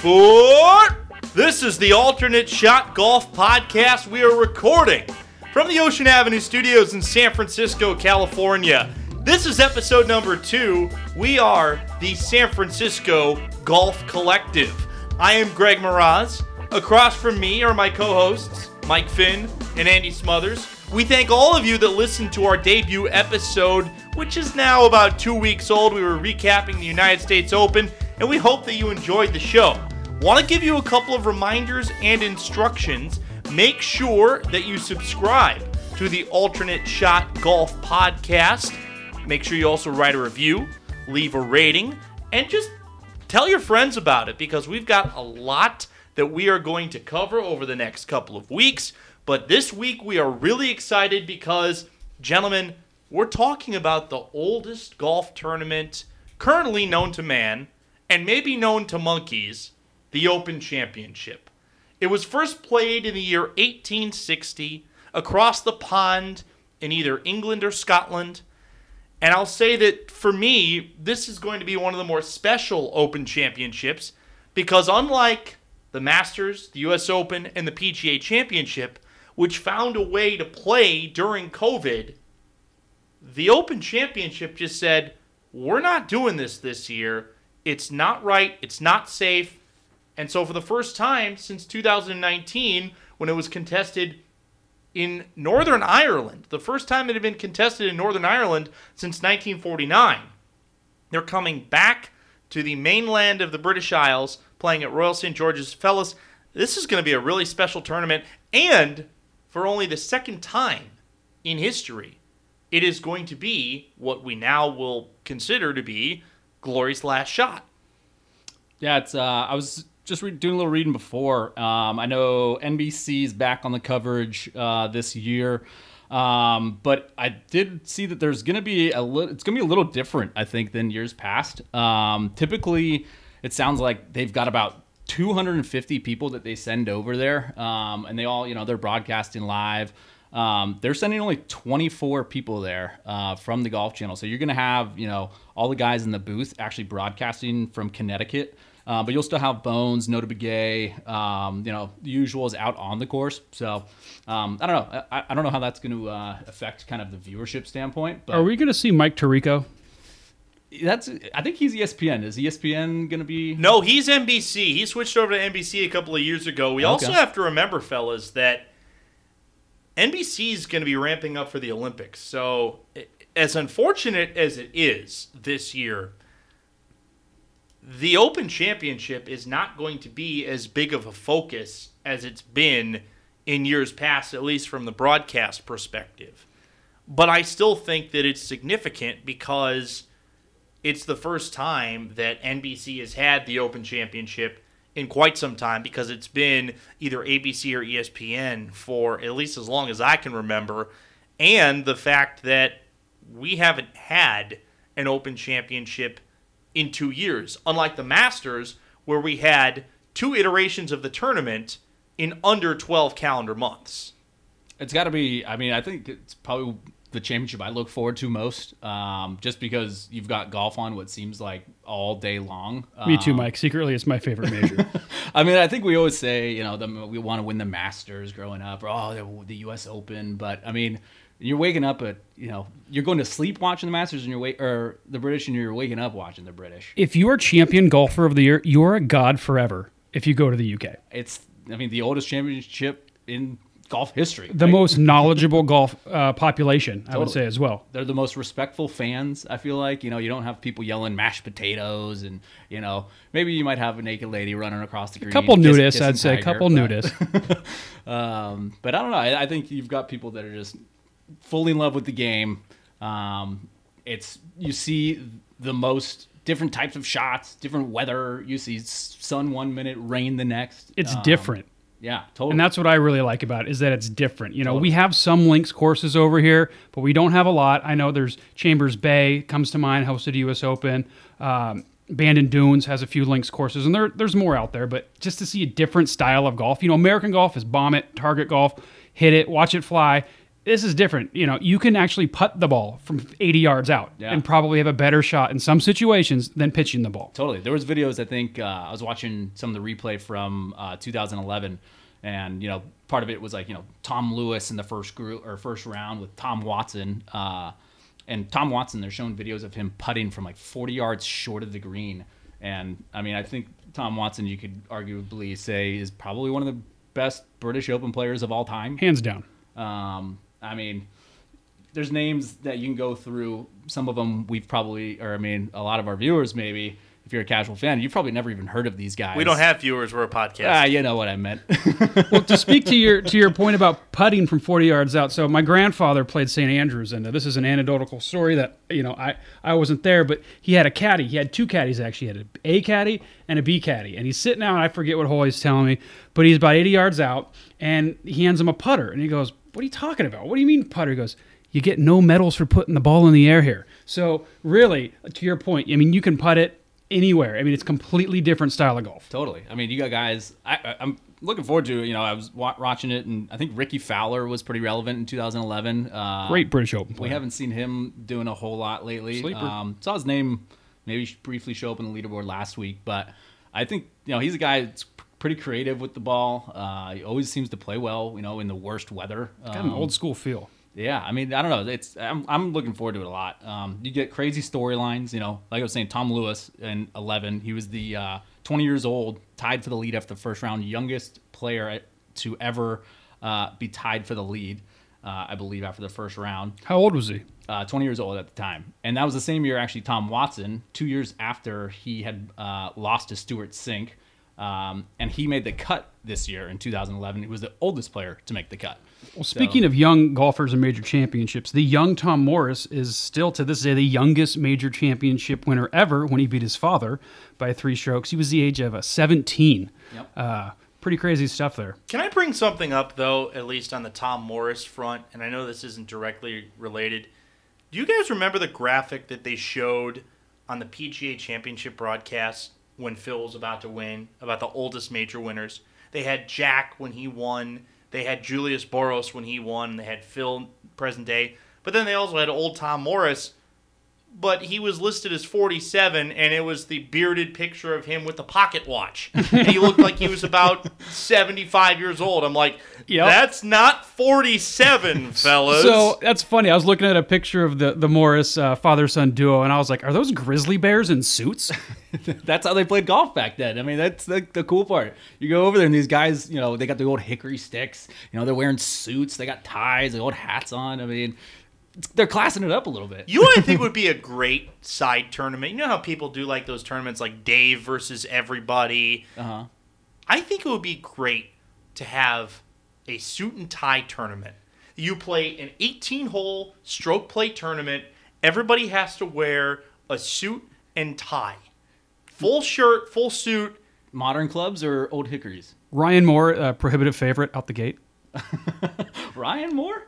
For this is the Alternate Shot Golf Podcast. We are recording from the Ocean Avenue Studios in San Francisco, California. This is episode number two. We are the San Francisco Golf Collective. I am Greg Moraz. Across from me are my co hosts, Mike Finn and Andy Smothers. We thank all of you that listened to our debut episode, which is now about two weeks old. We were recapping the United States Open, and we hope that you enjoyed the show. Want to give you a couple of reminders and instructions. Make sure that you subscribe to the Alternate Shot Golf Podcast. Make sure you also write a review, leave a rating, and just tell your friends about it because we've got a lot that we are going to cover over the next couple of weeks. But this week we are really excited because, gentlemen, we're talking about the oldest golf tournament currently known to man and maybe known to monkeys the Open Championship. It was first played in the year 1860 across the pond in either England or Scotland. And I'll say that for me, this is going to be one of the more special Open Championships because, unlike the Masters, the US Open, and the PGA Championship, which found a way to play during COVID, the Open Championship just said, We're not doing this this year. It's not right. It's not safe. And so, for the first time since 2019, when it was contested in Northern Ireland, the first time it had been contested in Northern Ireland since 1949, they're coming back to the mainland of the British Isles, playing at Royal St. George's. Fellas, this is going to be a really special tournament, and for only the second time in history, it is going to be what we now will consider to be Glory's last shot. Yeah, it's. Uh, I was just re- doing a little reading before. Um, I know NBC is back on the coverage uh, this year, um, but I did see that there's going to be a little. It's going to be a little different, I think, than years past. Um, typically, it sounds like they've got about 250 people that they send over there, um, and they all, you know, they're broadcasting live. Um, they're sending only 24 people there uh, from the Golf Channel. So you're going to have, you know, all the guys in the booth actually broadcasting from Connecticut. Uh, but you'll still have Bones, Notah Begay, um, you know, the usuals out on the course. So um, I don't know. I, I, don't know how that's going to uh, affect kind of the viewership standpoint. But Are we going to see Mike Tirico? That's. I think he's ESPN. Is ESPN going to be? No, he's NBC. He switched over to NBC a couple of years ago. We also have to remember, fellas, that NBC is going to be ramping up for the Olympics. So, as unfortunate as it is this year, the Open Championship is not going to be as big of a focus as it's been in years past, at least from the broadcast perspective. But I still think that it's significant because it's the first time that NBC has had the Open Championship in quite some time because it's been either ABC or ESPN for at least as long as I can remember. And the fact that we haven't had an Open Championship in two years, unlike the Masters, where we had two iterations of the tournament in under 12 calendar months. It's got to be. I mean, I think it's probably the championship I look forward to most, um, just because you've got golf on what seems like all day long. Me too, Um, Mike. Secretly, it's my favorite major. I mean, I think we always say, you know, the, we want to win the Masters growing up, or oh, the, the U.S. Open. But I mean, you're waking up at, you know, you're going to sleep watching the Masters, and you're wake or the British, and you're waking up watching the British. if you are champion golfer of the year, you're a god forever. If you go to the UK, It's, I mean, the oldest championship in golf history. the most knowledgeable golf uh, population, I would say as well. they're the most respectful fans. I feel like you know you don't have people yelling mashed potatoes, and you know maybe you might have a naked lady running across the green. A couple kiss- nudists, I'd say. Tiger, couple but- nudists. Um, but I don't know. I, I think you've got people that are just fully in love with the game. Um, it's you see the most different types of shots, different weather. You see sun one minute, rain the next. It's Um, different. Yeah, totally. And that's what I really like about it is that it's different. You know, we have some links courses over here, but we don't have a lot. I know there's Chambers Bay comes to mind, hosted U.S. Open. Um, Bandon Dunes has a few links courses, and there, there's more out there. But just to see a different style of golf, you know, American golf is bomb it, target golf, hit it, watch it fly. This is different. You know, you can actually putt the ball from 80 yards out Yeah. and probably have a better shot in some situations than pitching the ball. Totally. There was videos. I think uh, I was watching some of the replay from uh, 2011, and you know, part of it was like you know Tom Lewis in the first group or first round with Tom Watson. Uh, and Tom Watson, they're showing videos of him putting from like 40 yards short of the green. And I mean, I think Tom Watson, you could arguably say, is probably one of the best British Open players of all time. Hands down. Um, I mean, there's names that you can go through. Some of them we've probably, or I mean, a lot of our viewers maybe, if you're a casual fan, you've probably never even heard of these guys. We don't have viewers. We're a podcast. Ah, you know what I meant. well, to speak to your to your point about putting from 40 yards out, so my grandfather played St. Andrews, and this is an anecdotal story that you know I I wasn't there, but he had a caddy. He had two caddies actually. He had a A caddy and a B caddy, and he's sitting out. I forget what hole he's telling me, but he's about 80 yards out, and he hands him a putter, and he goes, "What are you talking about? What do you mean putter?" He goes. You get no medals for putting the ball in the air here. So really, to your point, I mean, you can putt it anywhere. I mean, it's completely different style of golf. totally. I mean, you got guys. I, I'm looking forward to. You know, I was wa- watching it, and I think Rickie Fowler was pretty relevant in 2011. Uh, Great British Open We haven't seen him doing a whole lot lately. Sleeper. Um, saw his name maybe briefly show up in the leaderboard last week, but I think you know he's a guy that's pretty creative with the ball. Uh, he always seems to play well, you know, in the worst weather. Got an Um, old school feel. yeah, I mean, I don't know. It's I'm, I'm looking forward to it a lot. Um, you get crazy storylines, you know. Like I was saying, Tom Lewis in 11, he was the uh, 20 years old, tied for the lead after the first round, youngest player to ever uh, be tied for the lead, uh, I believe, after the first round. How old was he? Uh, 20 years old at the time, and that was the same year actually. Tom Watson, two years after he had uh, lost to Stewart Cink, um, and he made the cut this year in 2011. He was the oldest player to make the cut. Well, speaking of young golfers and major championships, the young Tom Morris is still to this day the youngest major championship winner ever when he beat his father by three strokes. He was the age of uh, 17. Yep. Uh, pretty crazy stuff there. Can I bring something up though, at least on the Tom Morris front? And I know this isn't directly related. Do you guys remember the graphic that they showed on the PGA Championship broadcast when Phil was about to win about the oldest major winners? They had Jack when he won. They had Julius Boros when he won. They had Phil present day. But then they also had old Tom Morris but he was listed as 47 and it was the bearded picture of him with the pocket watch and he looked like he was about 75 years old i'm like Yep. that's not 47 fellas So that's funny. I was looking at a picture of the the Morris uh, father son duo, and I was like, "Are those grizzly bears in suits?" that's how they played golf back then. I mean, that's the, the cool part. You go over there and these guys, you know, they got the old hickory sticks. You know, they're wearing suits. They got ties. They got hats on. I mean, it's- they're classing it up a little bit. you know what i think would be a great side tournament you know how people do like those tournaments like dave versus everybody Uh huh. I think it would be great to have a suit and tie tournament. You play an 18 hole stroke play tournament. Everybody has to wear a suit and tie. Full shirt, full suit. Modern clubs or old hickories? Ryan Moore, uh, prohibitive favorite out the gate. Ryan Moore?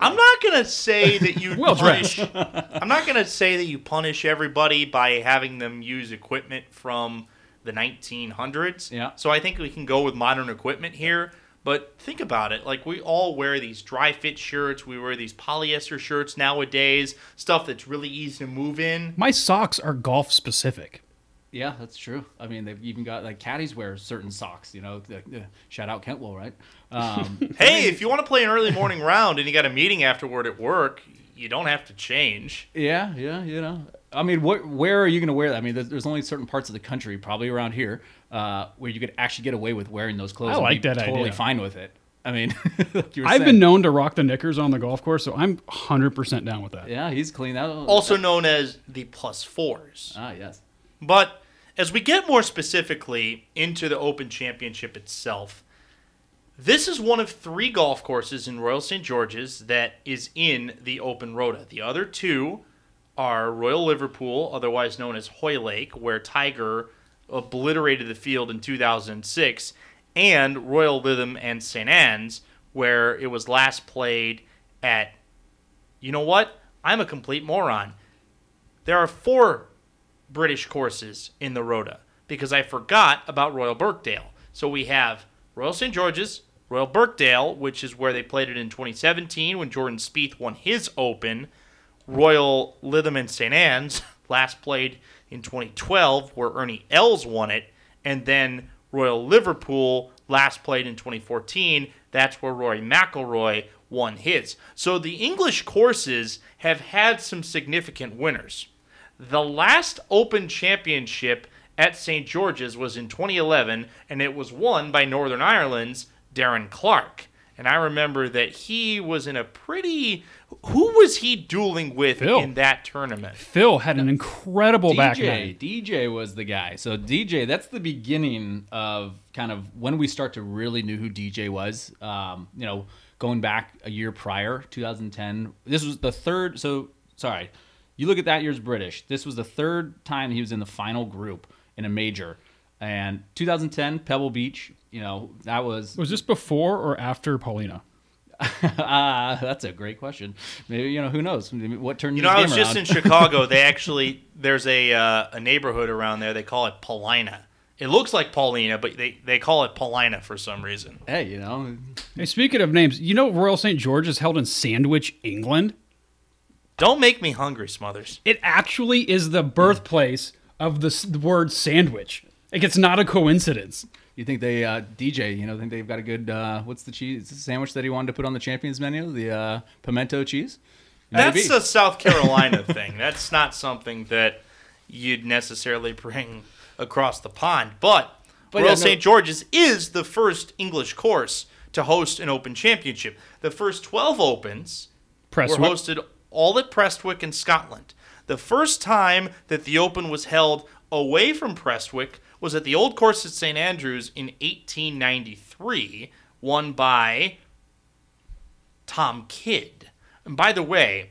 I'm not going to say that you Well punish I'm not going to say that you punish everybody by having them use equipment from the 1900s. Yeah. So I think we can go with modern equipment here. But think about it. Like, we all wear these dry fit shirts. We wear these polyester shirts nowadays, stuff that's really easy to move in. My socks are golf specific. Yeah, that's true. I mean, they've even got like caddies wear certain socks. You know, the, the- uh, shout out Kentwool, right? Um, Hey, if you want to play an early morning round and you got a meeting afterward at work, you don't have to change. yeah, yeah, you know. I mean, what, where are you going to wear that? I mean, there's, there's only certain parts of the country, probably around here, uh, where you could actually get away with wearing those clothes. I and like be that Totally idea. fine with it. I mean, like I've saying. been known to rock the knickers on the golf course, so I'm 100% down with that. Yeah, he's clean. That Also known as the plus fours. Ah, yes. But as we get more specifically into the Open Championship itself, this is one of three golf courses in Royal St. George's that is in the Open Rota. The other two are Royal Liverpool, otherwise known as Hoylake, where Tiger obliterated the field in 2006, and Royal Lytham and St. Anne's, where it was last played at. You know what? I'm a complete moron. There are four British courses in the Rota because I forgot about Royal Birkdale. So we have Royal St. George's, Royal Birkdale, which is where they played it in 2017 when Jordan Spieth won his Open, Royal Lytham and St. Anne's, last played in 2012 where Ernie Els won it, and then Royal Liverpool, last played in 2014. That's where Rory McIlroy won his. So the English courses have had some significant winners. The last Open Championship at St. George's was in 2011, and it was won by Northern Ireland's Darren Clarke. And I remember that he was in a pretty. Who was he dueling with Phil. in that tournament? Phil had an incredible back DJ, nine. DJ was the guy. So DJ, that's the beginning of kind of when we start to really knew who DJ was. Um, you know, going back a year prior, 2010. This was the third. So sorry, you look at that year's British. This was the third time he was in the final group in a major. And 2010, Pebble Beach. You know, that was Was this before or after Paulina? uh, that's a great question. Maybe you know who knows what turned You know, I was just around. in Chicago. They actually there's a uh, a neighborhood around there. They call it Paulina. It looks like Paulina, but they, they call it Paulina for some reason. hey, you know, Hey, speaking of names, you know Royal St. George is held in Sandwich, England? Don't make me hungry, Smothers. It actually is the birthplace of the, the word sandwich. Like, it's not a coincidence. You think they uh, DJ? You know, think they've got a good uh, what's the cheese sandwich that he wanted to put on the champions menu? The uh, pimento cheese. That's Maybe. a South Carolina thing. That's not something that you'd necessarily bring across the pond. But, But Royal yeah, no- St. George's is the first English course to host an Open Championship. The first 12 Opens Press were hosted all at Prestwick in Scotland. The first time that the Open was held away from Prestwick was at the Old Course at St. Andrews in 1893, won by Tom Kidd. And by the way,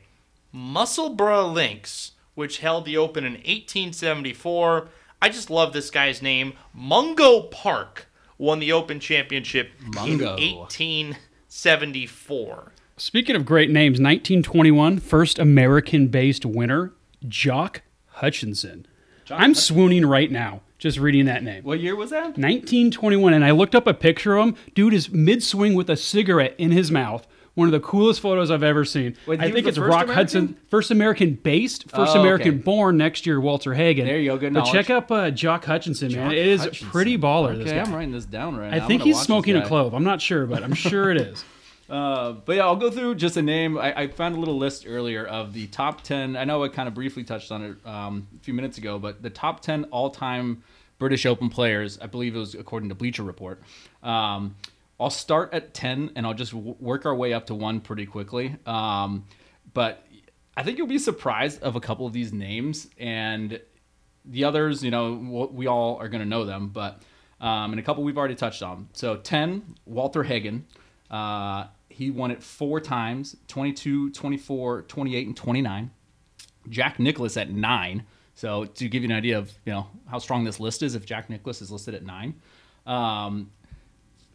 Musselburgh Links, which held the Open in 1874, I just love this guy's name. Mungo Park won the Open Championship Mungo. in 1874. Speaking of great names, 1921, first American based winner, Jock Hutchison. I'm swooning right now just reading that name. What year was that? 1921, and I looked up a picture of him. Dude is mid swing with a cigarette in his mouth. One of the coolest photos I've ever seen. Wait, I think it's Rock American? Hudson, first American based, first Oh, okay. American born. Next year, Walter Hagen. There you go, good But check up uh, Jock Hutchison, man. Jock It is Hutchison. pretty baller. this Okay. I'm writing this down right now. I think he's smoking a clove. I'm not sure, but I'm sure it is. Uh, but yeah, I'll go through just a name. I, I found a little list earlier of the top 10. I know I kind of briefly touched on it um, a few minutes ago, but the top 10 all time British Open players, I believe it was according to Bleacher Report. Um, I'll start at 10 and I'll just w- work our way up to one pretty quickly. Um, but I think you'll be surprised of a couple of these names and the others, you know, we all are going to know them, but um, and a couple we've already touched on. So 10, Walter Hagen. Uh, he won it four times 22, 24, 28, and 29. Jack Nicklaus at nine. So to give you an idea of you know how strong this list is, if Jack Nicklaus is listed at nine, um,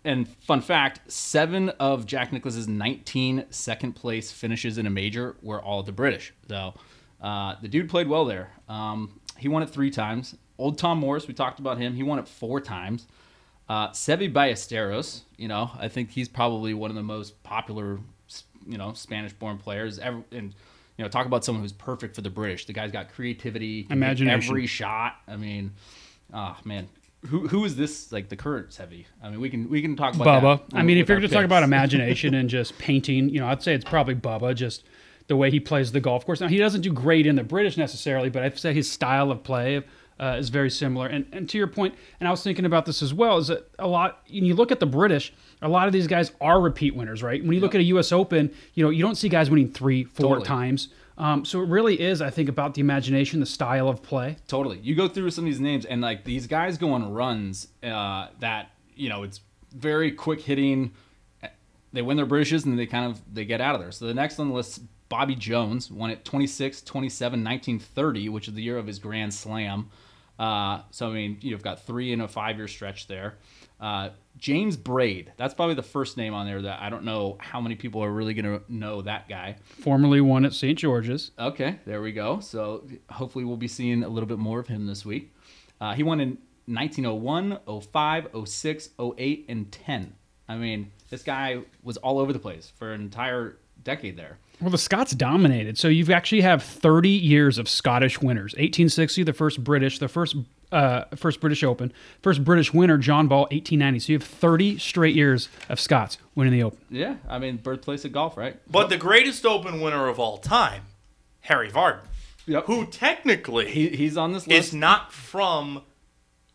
and fun fact: seven of Jack Nicklaus's 19 second place finishes in a major were all the British. So uh, the dude played well there. Um, he won it three times. Old Tom Morris, we talked about him. He won it four times. Uh, Seve Ballesteros, you know, I think he's probably one of the most popular, you know, Spanish-born players ever. And you know, talk about someone who's perfect for the British. The guy's got creativity, Imagination. every shot. I mean, oh man, who who is this? Like the current Seve? I mean, we can we can talk about Bubba. I mean, if you're our going to talk about imagination and just painting, you know, I'd say it's probably Bubba. Just the way he plays the golf course. Now he doesn't do great in the British necessarily, but I'd say his style of play uh, is very similar. And and to your point, and I was thinking about this as well, is that a lot. When you look at the British, a lot of these guys are repeat winners, right? When you look at a U.S. Open, you know, you don't see guys winning three, four Totally. times. Um, so it really is, I think, about the imagination, the style of play. Totally. You go through some of these names, and like these guys go on runs uh, that you know it's very quick hitting. They win their Britishes, and they kind of they get out of there. So the next on the list, Bobby Jones won it 26, 27, 1930, which is the year of his Grand Slam. Uh, so I mean, you've got three in a five-year stretch there. Uh, James Braid, that's probably the first name on there that I don't know how many people are really going to know that guy. Formerly won at St. George's. Okay, there we go. So hopefully we'll be seeing a little bit more of him this week. Uh, he won in 1901, 05, 06, 08, and 10. I mean, this guy was all over the place for an entire decade there. Well, the Scots dominated. So you've actually have 30 years of Scottish winners. 1860, the first British, the first uh, first British Open, first British winner, John Ball, 1890. So you have 30 straight years of Scots winning the Open. Yeah, I mean, birthplace of golf, right? But the greatest Open winner of all time, Harry Vardon, Yep. who technically He, he's on this list, is not from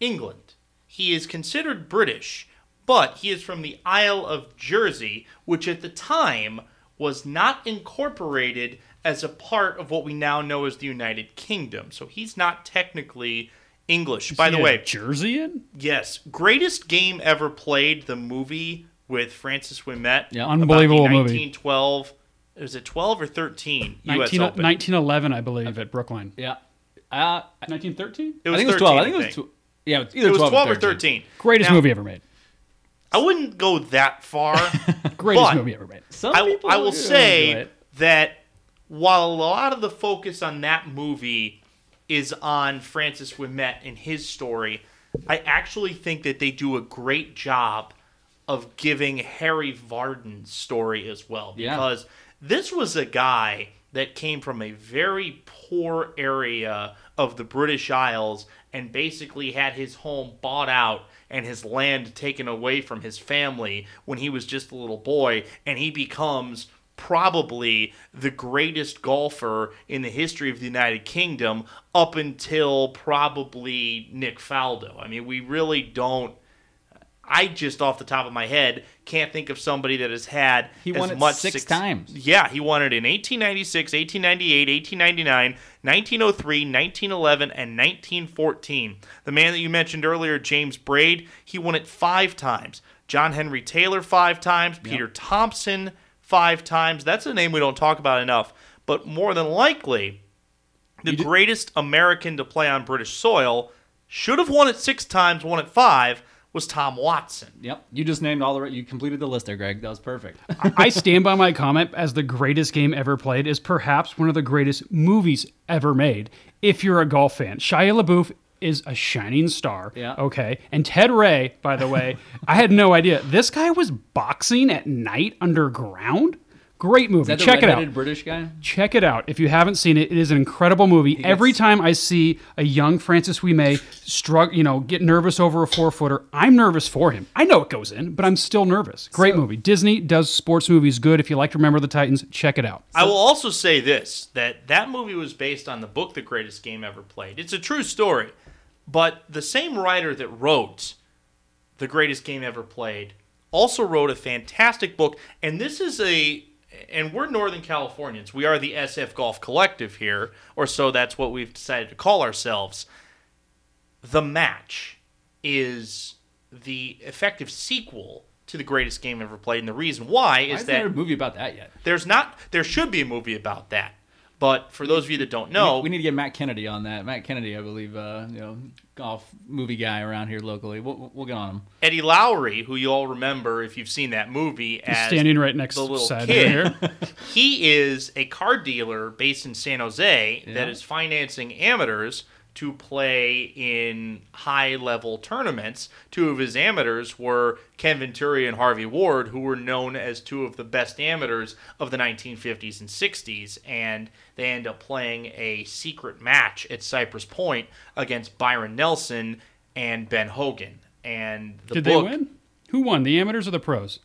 England. He is considered British, but he is from the Isle of Jersey, which at the time was not incorporated as a part of what we now know as the United Kingdom. So he's not technically English. By the He a way, Jerseyan? yes, greatest game ever played, the movie with Francis Ouimet. Yeah. about Unbelievable the movie. 1912. Was it 12 or 13? US 19, Open. 1911, I believe, at Brookline. yeah. Uh, 1913? It I was think it was 12. I think it was tw- yeah, it was either It was 12, 12 or or 13. Greatest Now, movie ever made. I wouldn't go that far. Greatest movie ever made. Some I, people I will enjoy say that while a lot of the focus on that movie is on Francis Ouimet and his story, I actually think that they do a great job of giving Harry Vardon's story as well. Yeah. Because this was a guy that came from a very poor area of the British Isles and basically had his home bought out and his land taken away from his family when he was just a little boy and he becomes probably the greatest golfer in the history of the United Kingdom up until probably Nick Faldo. I mean, we really don't I just off the top of my head can't think of somebody that has had He as won it much six times. Yeah, he won it in 1896, 1898, 1899, 1903, 1911, and 1914. The man that you mentioned earlier, James Braid, he won it five times. John Henry Taylor five times. Peter Thomson five times. That's a name we don't talk about enough. But more than likely, the greatest American to play on British soil should have won it six times, won it five, was Tom Watson. Yep, you just named all the right. You completed the list there, Greg. That was perfect. I stand by my comment as the greatest game ever played is perhaps one of the greatest movies ever made. If you're a golf fan, Shia LaBeouf is a shining star. Yeah. Okay. And Ted Ray, by the way, I had no idea this guy was boxing at night underground. Great movie. Is that the Check it out. British guy? Check it out. If you haven't seen it, it is an incredible movie. Every time I see a young Francis Ouimet struggle, you know, get nervous over a four footer, I'm nervous for him. I know it goes in, but I'm still nervous. Great So- movie. Disney does sports movies good. If you like to remember the Titans, check it out. I will also say this that that movie was based on the book The Greatest Game Ever Played. It's a true story, but the same writer that wrote The Greatest Game Ever Played also wrote a fantastic book and this is a and we're Northern Californians. We are the SF Golf Collective here, or so that's what we've decided to call ourselves. The Match is the effective sequel to the greatest game ever played, and the reason why Why is there that a movie about that yet? there's not there should be a movie about that but for those of you that don't know we, we need to get Matt Kennedy on that. Matt Kennedy, I believe, uh, you know, golf movie guy around here locally. We'll, we'll get on him. eddie lowry who you all remember if you've seen that movie as Standing right next to the little side kid here. he is a car dealer based in san jose that Yeah. is financing amateurs to play in high level tournaments. Two of his amateurs were Ken Venturi and Harvey Ward, who were known as two of the best amateurs of the 1950s and 60s. And they end up playing a secret match at Cypress Point against Byron Nelson and Ben Hogan. And the Did book, they win? Who won, the amateurs or the pros?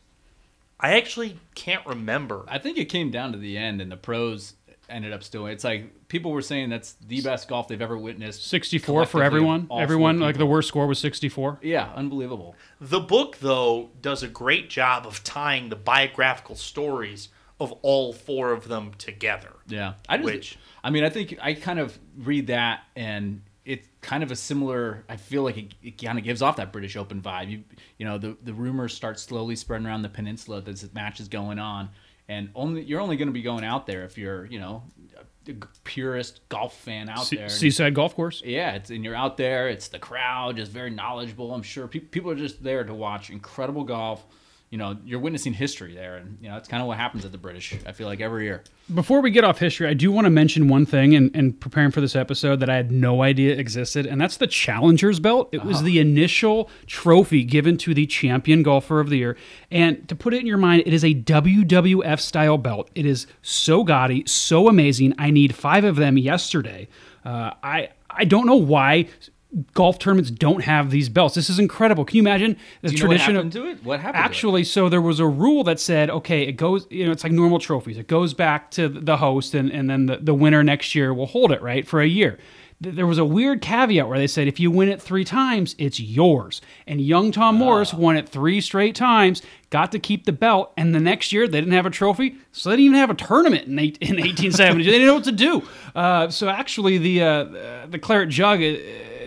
I actually can't remember. I think it came down to the end, and the pros ended up still. It's like people were saying that's the best golf they've ever witnessed. 64 for everyone. Everyone, like the worst score was 64. Yeah, unbelievable. The book, though, does a great job of tying the biographical stories of all four of them together. Yeah, I just, Which- I mean, I think I kind of read that, and it's kind of a similar. I feel like it, it kind of gives off that British Open vibe. You, you know, the the rumors start slowly spreading around the peninsula that this match is going on, and only you're only going to be going out there if you're you know a purist golf fan out Se- there. Seaside Golf Course. Yeah, it's and you're out there. It's the crowd, just very knowledgeable. I'm sure pe- people are just there to watch incredible golf. You know, you're witnessing history there, and you know it's kind of what happens at the British. I feel like every year. Before we get off history, I do want to mention one thing in, in preparing for this episode that I had no idea existed, and that's the Challengers Belt. It was the initial trophy given to the champion golfer of the year. And to put it in your mind, it is a WWF style belt. It is so gaudy, so amazing. I need five of them yesterday. Uh, I I don't know why golf tournaments don't have these belts. This is incredible. Can you imagine the you tradition happened of to it? What happened? Actually, so there was a rule that said, okay, it goes, you know, it's like normal trophies. It goes back to the host, and, and then the, the winner next year will hold it, right, for a year. There was a weird caveat where they said if you win it three times, it's yours. And young Tom Morris won it three straight times, got to keep the belt, and the next year they didn't have a trophy, so they didn't even have a tournament in, eight, in 1870. they didn't know what to do. Uh, so actually, the uh, the claret jug uh,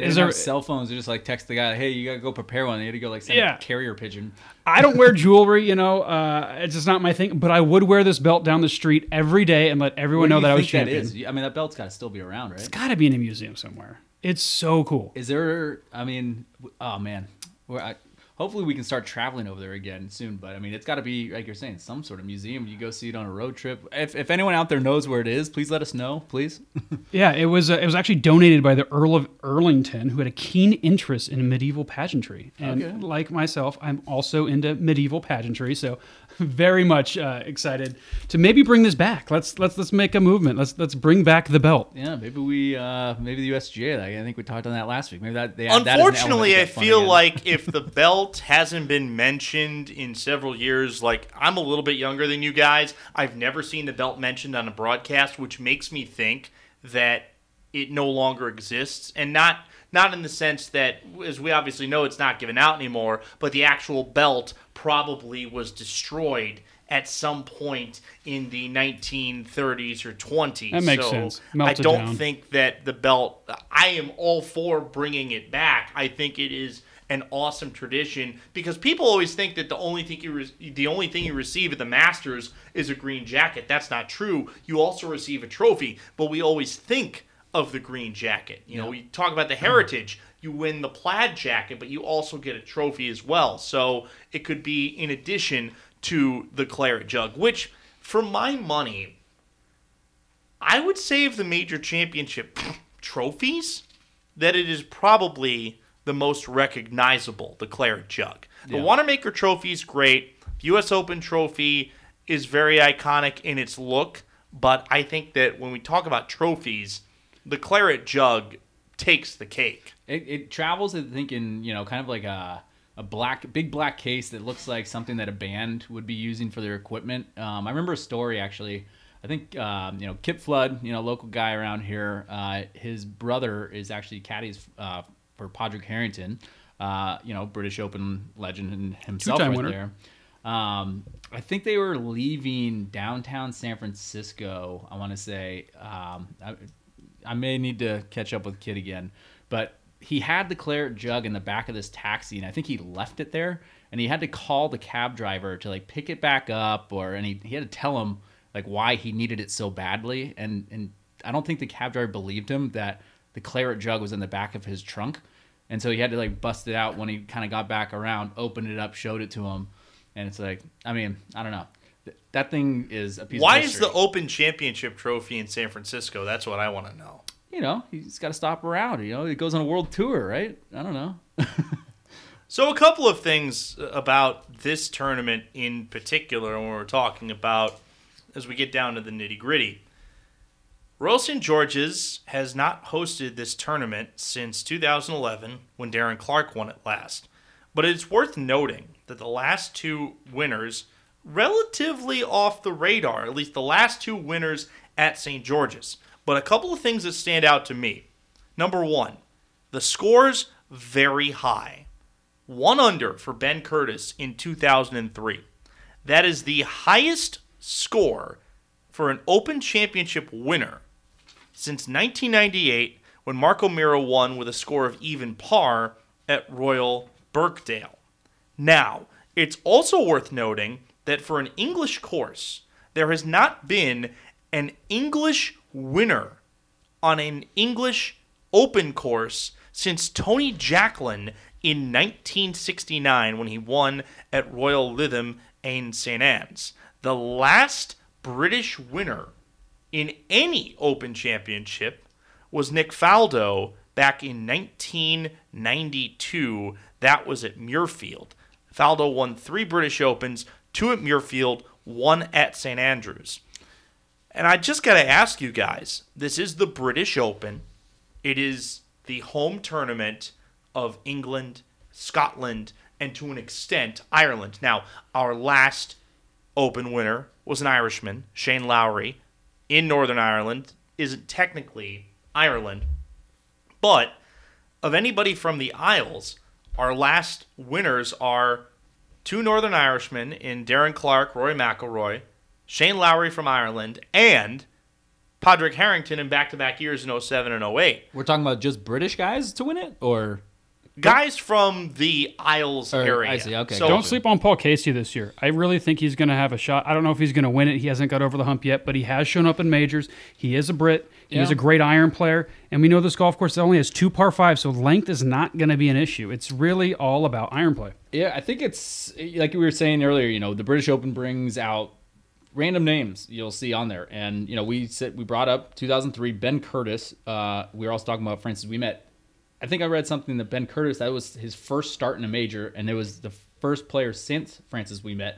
is have cell phones. They just like text the guy, "Hey, you gotta go prepare one." They had to go like send Yeah. a carrier pigeon. I don't wear jewelry, you know. Uh, it's just not my thing. But I would wear this belt down the street every day and let everyone know that I was that champion. is? I mean, that belt's got to still be around, right? It's got to be in a museum somewhere. It's so cool. Is there? I mean, oh man, We're, I, hopefully we can start traveling over there again soon. But I mean, it's got to be like you're saying, some sort of museum. You go see it on a road trip. If, if anyone out there knows where it is, please let us know, please. Yeah, it was. Uh, it was actually donated by the Earl of Eglinton, who had a keen interest in medieval pageantry. And Okay. like myself, I'm also into medieval pageantry. So, very much uh, excited to maybe bring this back. Let's let's let's make a movement. Let's let's bring back the belt. yeah, maybe we, uh maybe the USGA. Like, I think we talked on that last week. Maybe that. They add that as an element Unfortunately, I feel again. like if the belt hasn't been mentioned in several years, like I'm a little bit younger than you guys, I've never seen the belt mentioned on a broadcast, which makes me think that it no longer exists, and not not in the sense that, as we obviously know, it's not given out anymore, but the actual belt probably was destroyed at some point in the 1930s or 20s. That makes so sense. I don't down. think that the belt. I am all for bringing it back. I think it is an awesome tradition because people always think that the only thing you re- the only thing you receive at the Masters is a green jacket. That's not true. You also receive a trophy, but we always think of the green jacket. You know, we talk about the uh-huh. heritage. You win the plaid jacket, but you also get a trophy as well. So it could be in addition to the claret jug, which, for my money, I would of the major championship trophies, that it is probably the most recognizable, the Claret Jug. The Yeah. Wanamaker Trophy is great. The U.S. Open Trophy is very iconic in its look, but I think that when we talk about trophies, the Claret Jug takes the cake. It, it travels, I think, in you know, kind of like a a black, big black case that looks like something that a band would be using for their equipment. Um, I remember a story actually. I think um, you know Kip Flood, you know, local guy around here. Uh, his brother is actually caddies uh, for Padraig Harrington, uh, you know, British Open legend and himself Two-time right winner. there. Um, I think they were leaving downtown San Francisco. I want to say um, I, may need to catch up with Kid again, but he had the claret jug in the back of this taxi, and I think he left it there, and he had to call the cab driver to like pick it back up, or and he, he had to tell him like why he needed it so badly, and and I don't think the cab driver believed him that the claret jug was in the back of his trunk, and so he had to like bust it out when he kind of got back around, opened it up, showed it to him, and it's like I mean I don't know. Th- That thing is a piece. Of Why is the Open Championship trophy in San Francisco? That's what I want to know. you know he's got to stop around. You know he goes on a world tour, right? I don't know. So, a couple of things about this tournament in particular, when we're talking about as we get down to the nitty gritty. Royal St. George's has not hosted this tournament since 2011 when Darren Clarke won it last. But it's worth noting that the last two winners, relatively off the radar, at least the last two winners at St. George's. But a couple of things that stand out to me. Number one, the scores very high one under for Ben Curtis in 2003. That is the highest score for an Open Championship winner since 1998 when Mark O'Meara won with a score of even par at Royal Birkdale. Now, it's also worth noting that for an English course, there has not been an English winner on an English Open course since Tony Jacklin in 1969 when he won at Royal Lytham and St. Anne's. The last British winner in any Open Championship was Nick Faldo back in 1992. That was at Muirfield. Faldo won three British Opens, two at Muirfield, one at St. Andrews. And I just got to ask you guys this is the British Open. It is the home tournament of England, Scotland, and to an extent, Ireland. Now, our last Open winner was an Irishman, Shane Lowry, in Northern Ireland. Isn't technically Ireland, but of anybody from the Isles, our last winners are two Northern Irishmen in Darren Clarke, Rory McIlroy, Shane Lowry from Ireland, and Padraig Harrington in back-to-back years in 07 and 08. We're talking about just British guys to win it, or Guys from the Isles Or- area. I see, okay, So, Don't sleep on Paul Casey this year. I really think he's going to have a shot. I don't know if he's going to win it. He hasn't got over the hump yet, but he has shown up in majors. He is a Brit. He's Yeah. a great iron player, and we know this golf course only has two par fives, so length is not going to be an issue. It's really all about iron play. Yeah, I think it's like we were saying earlier. You know, the British Open brings out random names you'll see on there, and you know, we said we brought up 2003 Ben Curtis. Uh, we were also talking about Francis. Ouimet. I think I read something that Ben Curtis that was his first start in a major, and it was the first player since Francis Ouimet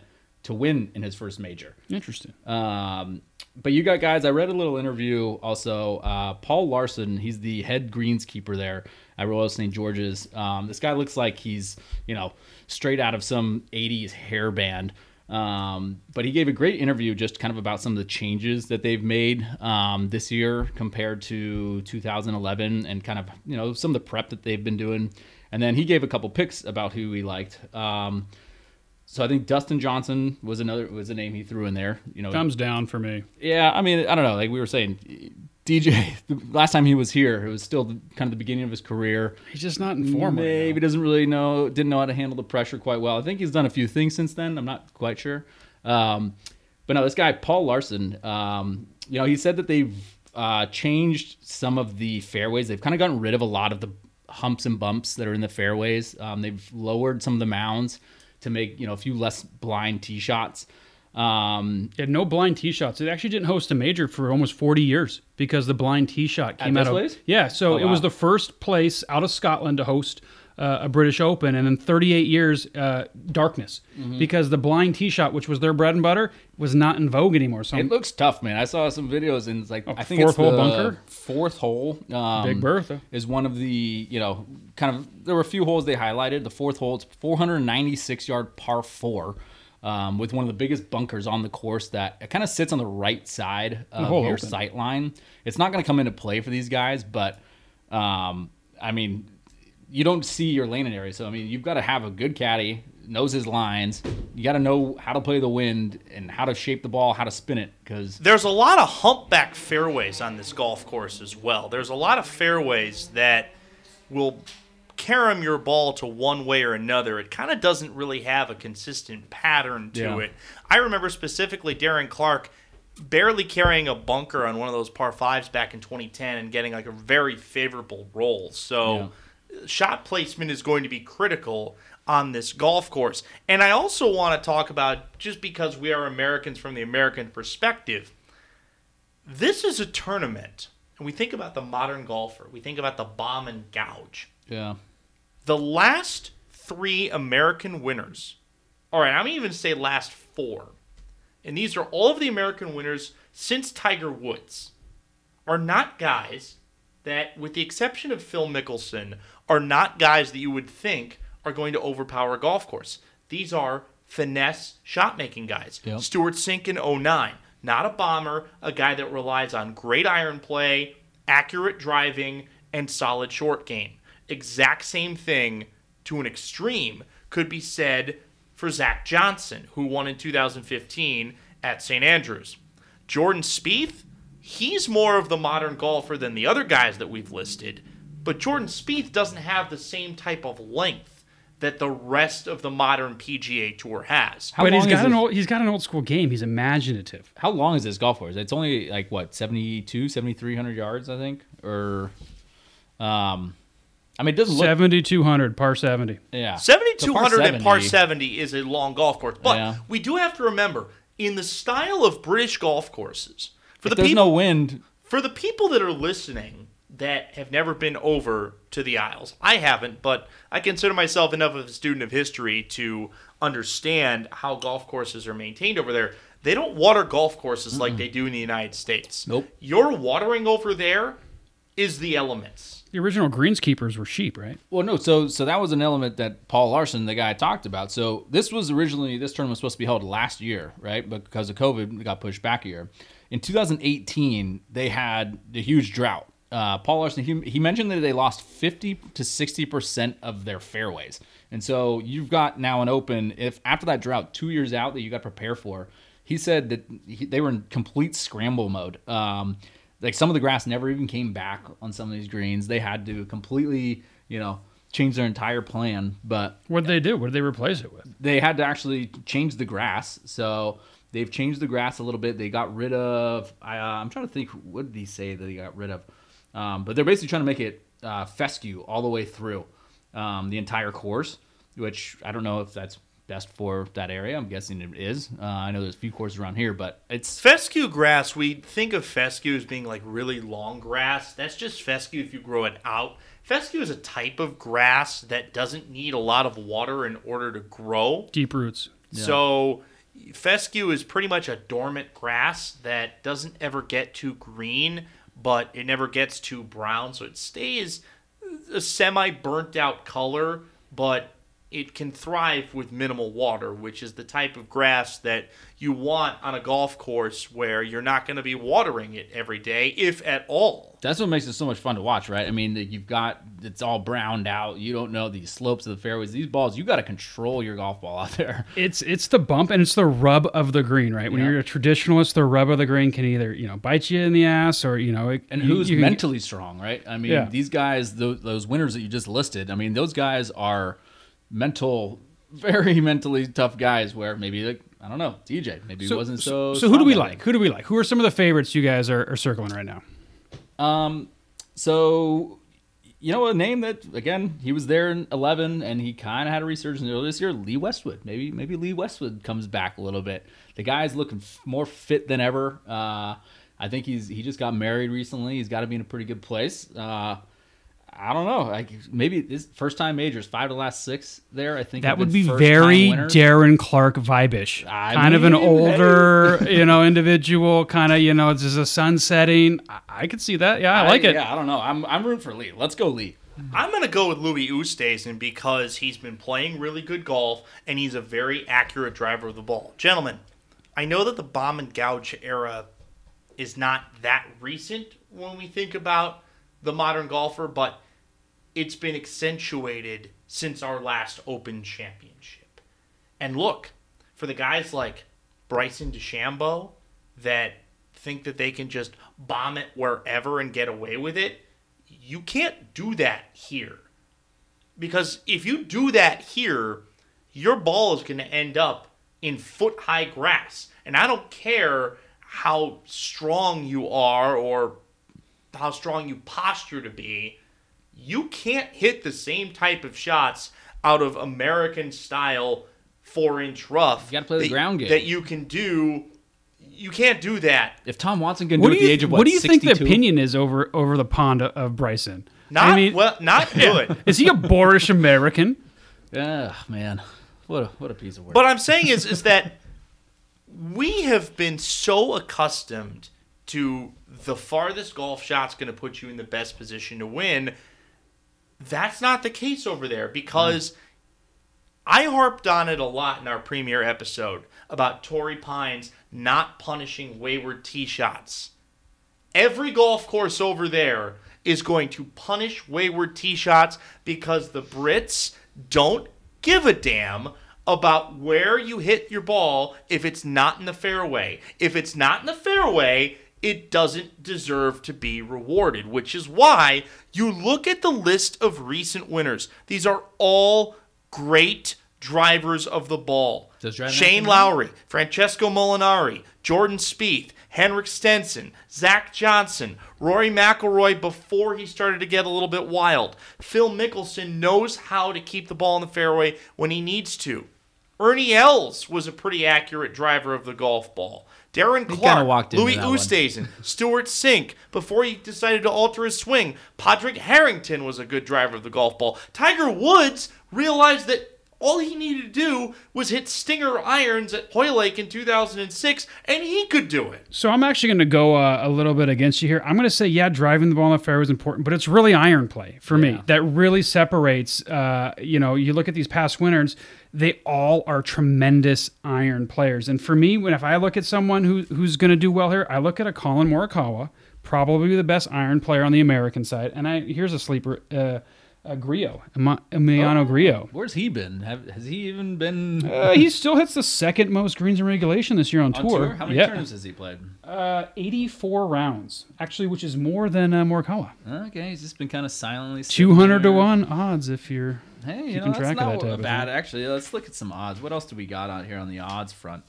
to win in his first major. Interesting. Um, but you got guys. I read a little interview also. Uh, Paul Larson, he's the head greenskeeper there at Royal St. George's. Um, this guy looks like he's you know straight out of some '80s hair band. Um, but he gave a great interview just kind of about some of the changes that they've made um, this year compared to 2011 and kind of you know some of the prep that they've been doing. And then he gave a couple picks about who he liked. So I think Dustin Johnson was another was a name he threw in there. You know, comes down for me. yeah, I mean, I don't know. Like we were saying, DJ. The last time he was here, it was still the, kind of the beginning of his career. He's just not in form. right Maybe now. doesn't really know, didn't know how to handle the pressure quite well. I think he's done a few things since then. I'm not quite sure. Um, but now this guy Paul Larson. Um, you know, he said that they've uh, changed some of the fairways. They've kind of gotten rid of a lot of the humps and bumps that are in the fairways. Um, they've lowered some of the mounds to make you know a few less blind tee shots. Um, It had no blind tee shots. It actually didn't host a major for almost 40 years because the blind tee shot came out of place? yeah. So Oh, it was the first place out of Scotland to host uh, a British Open, and in 38 years, uh, darkness Mm-hmm. because the blind tee shot, which was their bread and butter, was not in vogue anymore. So It looks tough, man. I saw some videos and it's like I think fourth it's hole the bunker? Fourth hole, um, Big Bertha. is one of the you know kind of there were a few holes they highlighted. The fourth hole, it's 496 yard par four. Um, with one of the biggest bunkers on the course that it kind of sits on the right side of your open. sight line. It's not going to come into play for these guys, but um, I mean, you don't see your landing area. So I mean, you've got to have a good caddy, knows his lines. You got to know how to play the wind and how to shape the ball, how to spin it, because There's a lot of humpback fairways on this golf course as well. There's a lot of fairways that will carom your ball to one way or another. It kind of doesn't really have a consistent pattern to Yeah. it. I remember specifically Darren Clarke barely carrying a bunker on one of those par fives back in 2010 and getting like a very favorable roll. So shot placement is going to be critical on this golf course. And I also want to talk about just because we are Americans from the American perspective, this is a tournament. And we think about the modern golfer, we think about the bomb and gouge. yeah. The last three American winners, all right, I'm going to even say last four, and these are all of the American winners since Tiger Woods, are not guys that, with the exception of Phil Mickelson, are not guys that you would think are going to overpower a golf course. These are finesse shot making guys. Yep. Stewart Cink in 09, not a bomber, a guy that relies on great iron play, accurate driving, and solid short game. Exact same thing to an extreme could be said for Zach Johnson, who won in 2015 at St. Andrews. Jordan Spieth, he's more of the modern golfer than the other guys that we've listed, but Jordan Spieth doesn't have the same type of length that the rest of the modern PGA Tour has. How but he's long got an old he's got an old school game. He's imaginative. How long is this golf course? It's only like what 72, 7300 yards, I think, or um, I mean, it doesn't look. Seventy two hundred par seventy. Yeah, 7200 and par 70. 70 is a long golf course. But Yeah. we do have to remember, in the style of British golf courses, for If the there's people no wind. for the people that are listening that have never been over to the Isles, I haven't, but I consider myself enough of a student of history to understand how golf courses are maintained over there. They don't water golf courses like they do in the United States. Nope. Your watering over there is the elements. The original greenskeepers were sheep, right? Well, no. So, so that was an element that Paul Larson, the guy I talked about. So this was originally this tournament was supposed to be held last year, right? But because of COVID, it got pushed back a year. In 2018, they had the huge drought. Uh, Paul Larson, he, he mentioned that they lost 50 to 60 percent of their fairways, and so you've got now an open. If after that drought, two years out that you got to prepare for, he said that he, they were in complete scramble mode. Um, like some of the grass never even came back on some of these greens. They had to completely, you know, change their entire plan. But What did they do? What did they replace it with? they had to actually change the grass. So they've changed the grass a little bit. They got rid of. I, uh, I'm trying to think. What did he say that he got rid of? Um, but they're basically trying to make it uh, fescue all the way through um, the entire course, which I don't know if that's best for that area. I'm guessing it is. Uh, I know there's a few courses around here, but it's Fescue grass, we think of fescue as being like really long grass. That's just fescue if you grow it out. Fescue is a type of grass that doesn't need a lot of water in order to grow. Deep roots. So fescue is pretty much a dormant grass that doesn't ever get too green, but it never gets too brown. So it stays a semi burnt out color, but it can thrive with minimal water, which is the type of grass that you want on a golf course where you're not going to be watering it every day, if at all. That's what makes it so much fun to watch, right? I mean, you've got it's all browned out. You don't know the slopes of the fairways. These balls, you got to control your golf ball out there. It's it's the bump and it's the rub of the green, right? When Yeah. you're a traditionalist, the rub of the green can either you know bite you in the ass or you know it, And you- who's you can- mentally strong, right? I mean, Yeah. these guys, those, those winners that you just listed, I mean, those guys are mental, very mentally tough guys. Where maybe like I don't know, DJ, maybe he wasn't so. So who do we like? Who do we like? Who are some of the favorites you guys are, are circling right now? Um, so you know a name that again he was there in eleven and he kind of had a resurgence earlier this year. Lee Westwood, maybe maybe Lee Westwood comes back a little bit. The guy's looking f- more fit than ever. Uh, I think he's he just got married recently. He's got to be in a pretty good place. Uh, I don't know. Like maybe this first time majors, five to last six there. I think That would be very. Darren Clarke vibish. I kind of an mean, older, you know, individual. Kind of, you know, it's just a sun setting. I, I could see that. Yeah, I like it. Yeah, I don't know. I'm I'm rooting for Lee. Let's go Lee. I'm going to go with Louis Oosthuizen because he's been playing really good golf and he's a very accurate driver of the ball. Gentlemen, I know that the bomb and gouge era is not that recent when we think about the modern golfer, but it's been accentuated since our last Open Championship. And look, for the guys like Bryson DeChambeau that think that they can just bomb it wherever and get away with it, you can't do that here. Because if you do that here, your ball is going to end up in foot high grass. And I don't care how strong you are or how strong you posture to be, you can't hit the same type of shots out of American style four inch rough. You gotta play the that- ground game. That you can do. You can't do that. If Tom Watson can do What it do at the age of what, what do you think the opinion is over over the pond of, of Bryson? Not I mean, well, not good. is he a boorish American? Yeah, man, what a what a piece of work. What I'm saying is, is that we have been so accustomed to the farthest golf shot's going to put you in the best position to win. That's not the case over there because I harped on it a lot in our premiere episode about Torrey Pines not punishing wayward tee shots. Every golf course over there is going to punish wayward tee shots because the Brits don't give a damn about where you hit your ball if it's not in the fairway. If it's not in the fairway, it doesn't deserve to be rewarded, which is why you look at the list of recent winners. These are all great drivers of the ball. Shane Lowry, Francesco Molinari, Jordan Spieth, Henrik Stenson, Zach Johnson, Rory McIlroy before he started to get a little bit wild. Phil Mickelson knows how to keep the ball in the fairway when he needs to. Ernie Els was a pretty accurate driver of the golf ball. Darren Clarke, Louis. Oosthuizen, Stewart Cink, before he decided to alter his swing. Padraig Harrington was a good driver of the golf ball. Tiger Woods realized that all he needed to do was hit stinger irons at Hoylake in 2006, and he could do it. So I'm actually going to go uh, a little bit against you here. I'm going to say, yeah, driving the ball in the fairway is important, but it's really iron play for me that really separates. Uh, you know, you look at these past winners; they all are tremendous iron players. And for me, when if I look at someone who who's going to do well here, I look at a Collin Morikawa, probably the best iron player on the American side. And I here's a sleeper, uh, uh, Grillo, Emiliano Grillo. Where's he been? Have, has he even been Uh, he still hits the second most greens in regulation this year on, on tour. tour? How many yeah. tournaments has he played? Uh, 84 rounds, actually, which is more than uh, Morikawa. Okay, he's just been kind of silently. sitting 200 to 1 odds if you're. Hey, you keeping know, track of not that bad. Actually, let's look at some odds. What else do we got out here on the odds front?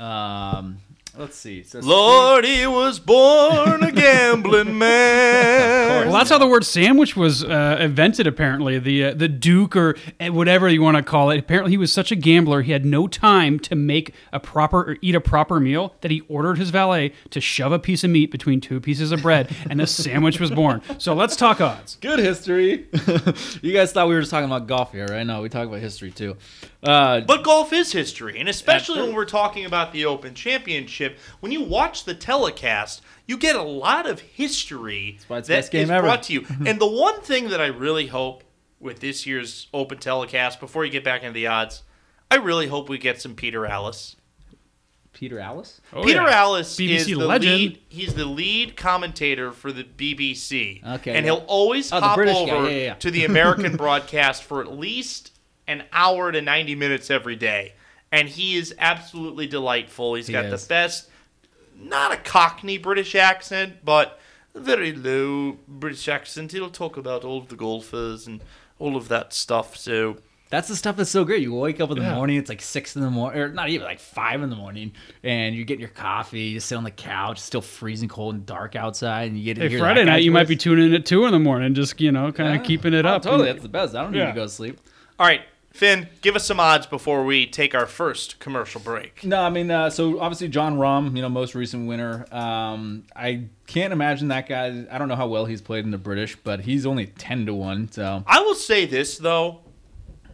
Um, let's see. So Lord, he was born a gambling man. Well, that's how the word sandwich was uh, invented. Apparently, the uh, the Duke or uh, whatever you want to call it. Apparently, he was such a gambler he had no time to make a proper or eat a proper meal that he ordered his valet to shove a piece of meat between two pieces of bread, and a sandwich was born. So let's talk odds. good history. you guys thought we were just talking about golf here, right? No, we talk about history too. Uh, But golf is history, and especially when we're talking about the Open Championship, when you watch the telecast, you get a lot of history why it's that game is ever. brought to you. and the one thing that I really hope with this year's Open telecast, before you get back into the odds, I really hope we get some Peter Alliss. Peter Alliss. Oh, Peter yeah. Alliss BBC is the legend. lead. He's the lead commentator for the BBC. Okay, and yeah. he'll always Oh, hop over yeah, yeah, yeah. to the American broadcast for at least an hour to ninety minutes every day, and he is absolutely delightful. He's He got is. the best, not a Cockney British accent, but very low British accent. He'll talk about all of the golfers and all of that stuff. So That's the stuff that's so great. You wake up in the Yeah. morning, it's like six in the morning, or not even like five in the morning, and you get your coffee, you sit on the couch, still freezing cold and dark outside, and you get to Hey, hear Friday that night, guy's you might be tuning in at 2 in the morning, just, you know, kind of Yeah. keeping it Oh, up. Totally, And- that's the best. I don't need to go to sleep. all right, Finn, give us some odds before we take our first commercial break. No, I mean, uh, so obviously Jon Rahm, you know, most recent winner. Um, I can't imagine that guy. I don't know how well he's played in the British, but he's only ten to one. So I will say this though,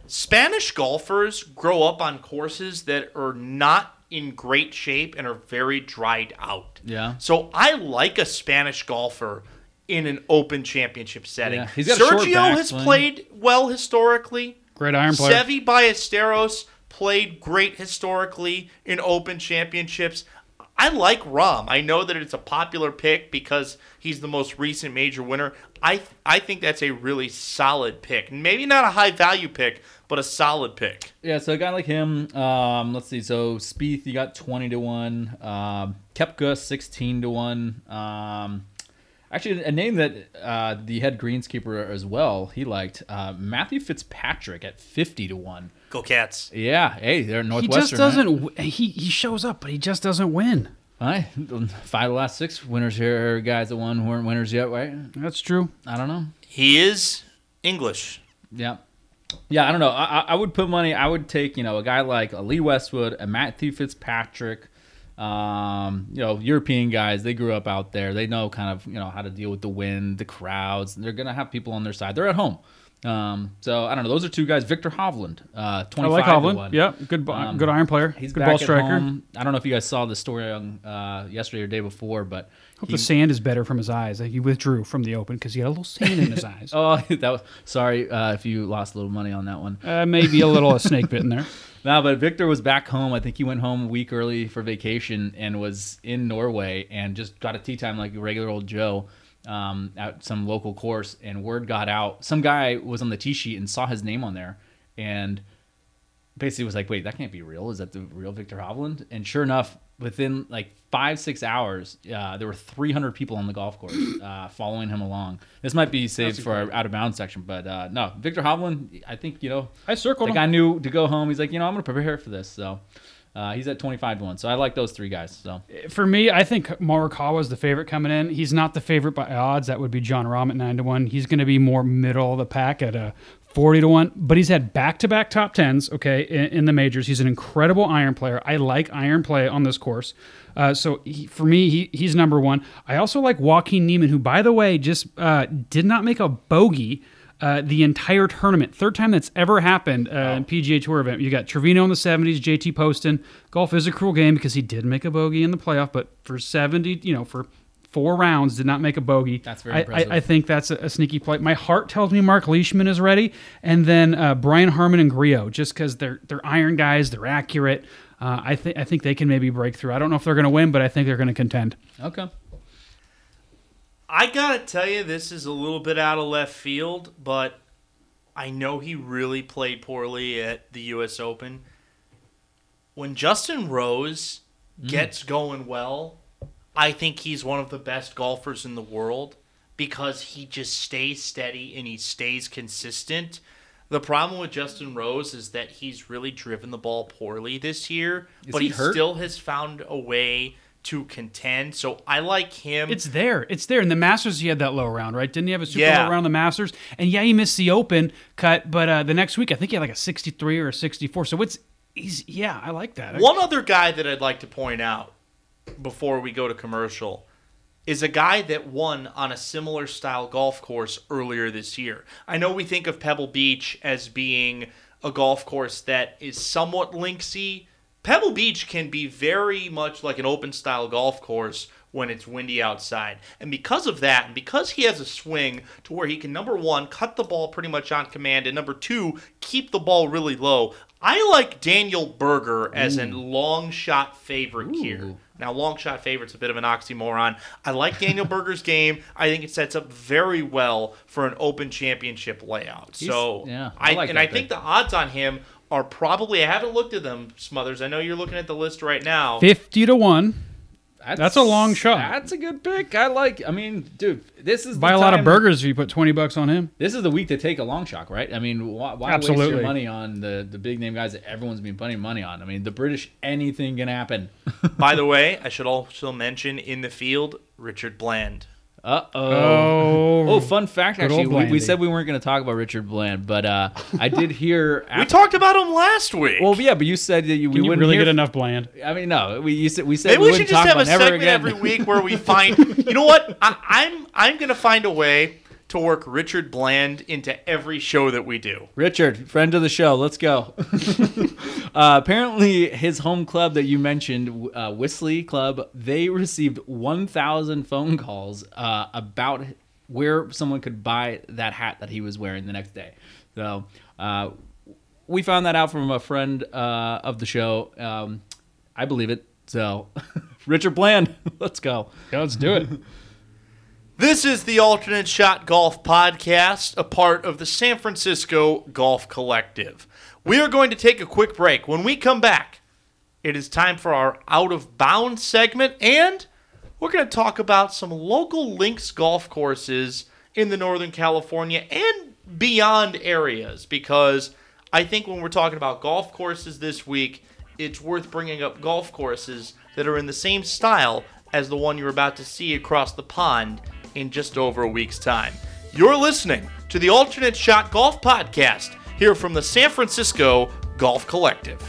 Spanish golfers grow up on courses that are not in great shape and are very dried out. Yeah. So I like a Spanish golfer in an open championship setting. Yeah, he's got a short Sergio has played well historically. Great iron player. Seve Ballesteros played great historically in open championships. I like Rahm. I know that it's a popular pick because he's the most recent major winner. I I think that's a really solid pick. Maybe not a high value pick, but a solid pick. yeah, so a guy like him. Um, let's see. So Spieth, you got twenty to one. Um, Koepka, sixteen to one. Um, actually, a name that uh, the head greenskeeper as well he liked uh, Matthew Fitzpatrick at fifty to one. Go Cats. Yeah, hey, they're Northwestern. He just doesn't. w- He he shows up, but he just doesn't win. Right? Five of the last six winners here are guys that won who weren't winners yet, right? That's true. I don't know. He is English. Yeah. Yeah, I don't know. I, I- I would put money. I would take you know a guy like a Lee Westwood, a Matthew Fitzpatrick, um, you know European guys. They grew up out there. They know kind of you know how to deal with the wind, the crowds. They're gonna have people on their side. They're at home. Um, so I don't know. Those are two guys. Viktor Hovland, uh, I like Hovland. Yeah, good Um, good iron player. He's a good ball striker. home. I don't know if you guys saw the story on uh, yesterday or day before, but Hope he- the sand is better from his eyes. Like he withdrew from the open because he had a little sand in his eyes. Oh, that was sorry uh, if you lost a little money on that one. Uh, maybe a little a snake bit in there. No, but Viktor was back home. I think he went home a week early for vacation and was in Norway and just got a tea time like a regular old Joe um, at some local course. And word got out. Some guy was on the tee sheet and saw his name on there and basically was like, wait, that can't be real. Is that the real Viktor Hovland? And sure enough, within like five six hours, uh, there were 300 people on the golf course uh, following him along. This might be saved for our out of bounds section, but uh, no, Viktor Hovland. I think you know. I circled Like him. I knew to go home. He's like, you know, I'm gonna prepare for this. So uh, he's at 25 to one. So I like those three guys. So For me, I think Morikawa is the favorite coming in. He's not the favorite by odds. That would be Jon Rahm at nine to one. He's going to be more middle of the pack at a forty to one. But he's had back to back top tens. Okay, in, in the majors, he's an incredible iron player. I like iron play on this course. Uh, so he, for me, he, he's number one. I also like Joaquin Niemann, who, by the way, just uh, did not make a bogey uh, the entire tournament. Third time that's ever happened uh, in PGA Tour event. You got Trevino in the 70s, JT Poston. Golf is a cruel game because he did make a bogey in the playoff, but for 70, you know, for four rounds, did not make a bogey. That's very I, impressive. I, I think that's a, a sneaky play. My heart tells me Mark Leishman is ready, and then uh, Brian Harman and Grillo, just because they're they're iron guys, they're accurate. Uh, I think I think they can maybe break through. I don't know if they're going to win, but I think they're going to contend. okay, I gotta tell you, this is a little bit out of left field, but I know he really played poorly at the U.S. Open. When Justin Rose gets going well, I think he's one of the best golfers in the world because he just stays steady and he stays consistent. The problem with Justin Rose is that he's really driven the ball poorly this year, Is but he he still has found a way to contend. So I like him. It's there. It's there. In the Masters, he had that low round, right? Didn't he have a super Yeah. low round in the Masters? And yeah, he missed the Open cut, but uh, the next week, I think he had like a 63 or a 64. So it's, he's, yeah, I like that. One other guy that I'd like to point out before we go to commercial is a guy that won on a similar style golf course earlier this year. I know we think of Pebble Beach as being a golf course that is somewhat linksy. Pebble Beach can be very much like an open style golf course when it's windy outside. And because of that, and because he has a swing to where he can, number one, cut the ball pretty much on command, and number two, keep the ball really low, I like Daniel Berger as a mm. long shot favorite here. Now, long shot favorite's a bit of an oxymoron. I like Daniel Berger's game. I think it sets up very well for an Open Championship layout. so, yeah, I I, like and I think the odds on him are probably. I haven't looked at them, Smothers. I know you're looking at the list right now. 50 to 1. That's a long shot. That's a good pick. I like. I mean, dude, this is Buy the a lot of burgers if you put 20 bucks on him. This is the week to take a long shot, right? I mean, why, why waste Absolutely. your money on the the big name guys that everyone's been putting money on? I mean, the British, anything can happen. By the way, I should also mention in the field Richard Bland. Uh oh. Oh. Fun fact! Good Actually, we, we said we weren't going to talk about Richard Bland, but uh, I did hear. We talked about him last week. Well, yeah, but you said that you, we you wouldn't really hear get enough bland? I mean, no, we you said we said Maybe we we wouldn't should just talk have a about never segment again. every week where we find. you know what? I, I'm I'm gonna find a way to work Richard Bland into every show that we do. Richard, friend of the show, let's go. uh, apparently, his home club that you mentioned, uh, Whistly Club, they received 1,000 phone calls uh, about where someone could buy that hat that he was wearing the next day. So uh, we found that out from a friend uh, of the show. Um, I believe it. So, Richard Bland, let's go. Yeah, let's do it. This is the Alternate Shot Golf Podcast, a part of the San Francisco Golf Collective. We are going to take a quick break. When we come back, it is time for our out of bounds segment, and we're going to talk about some local links golf courses in the Northern California and beyond areas because I think when we're talking about golf courses this week, it's worth bringing up golf courses that are in the same style as the one you're about to see across the pond in just over a week's time. You're listening to the Alternate Shot Golf Podcast here from the San Francisco Golf Collective.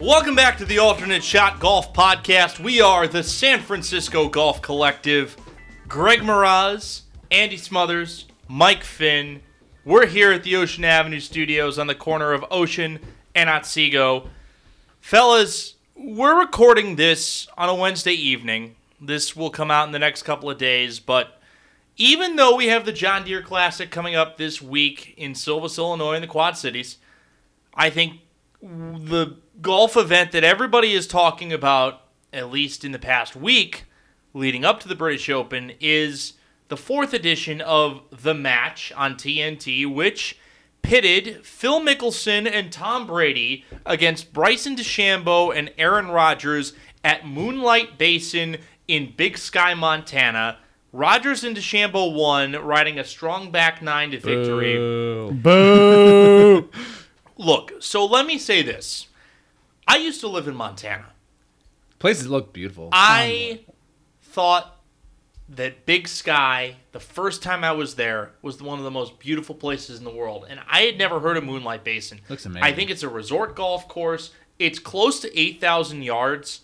Welcome back to the Alternate Shot Golf Podcast. We are the San Francisco Golf Collective. Greg Miraz, Andy Smothers, Mike Finn. We're here at the Ocean Avenue Studios on the corner of Ocean and Otsego. Fellas, we're recording this on a Wednesday evening. This will come out in the next couple of days, but even though we have the John Deere Classic coming up this week in Silvis, Illinois, in the Quad Cities, I think the golf event that everybody is talking about at least in the past week leading up to the British Open, is the fourth edition of The Match on TNT, which pitted Phil Mickelson and Tom Brady against Bryson DeChambeau and Aaron Rodgers at Moonlight Basin in Big Sky, Montana. Rodgers and DeChambeau won, riding a strong back nine to victory. Boo! Boo. Look, so let me say this. I used to live in Montana. Places look beautiful. I thought that Big Sky, the first time I was there, was one of the most beautiful places in the world. And I had never heard of Moonlight Basin. Looks amazing. I think it's a resort golf course. It's close to 8,000 yards.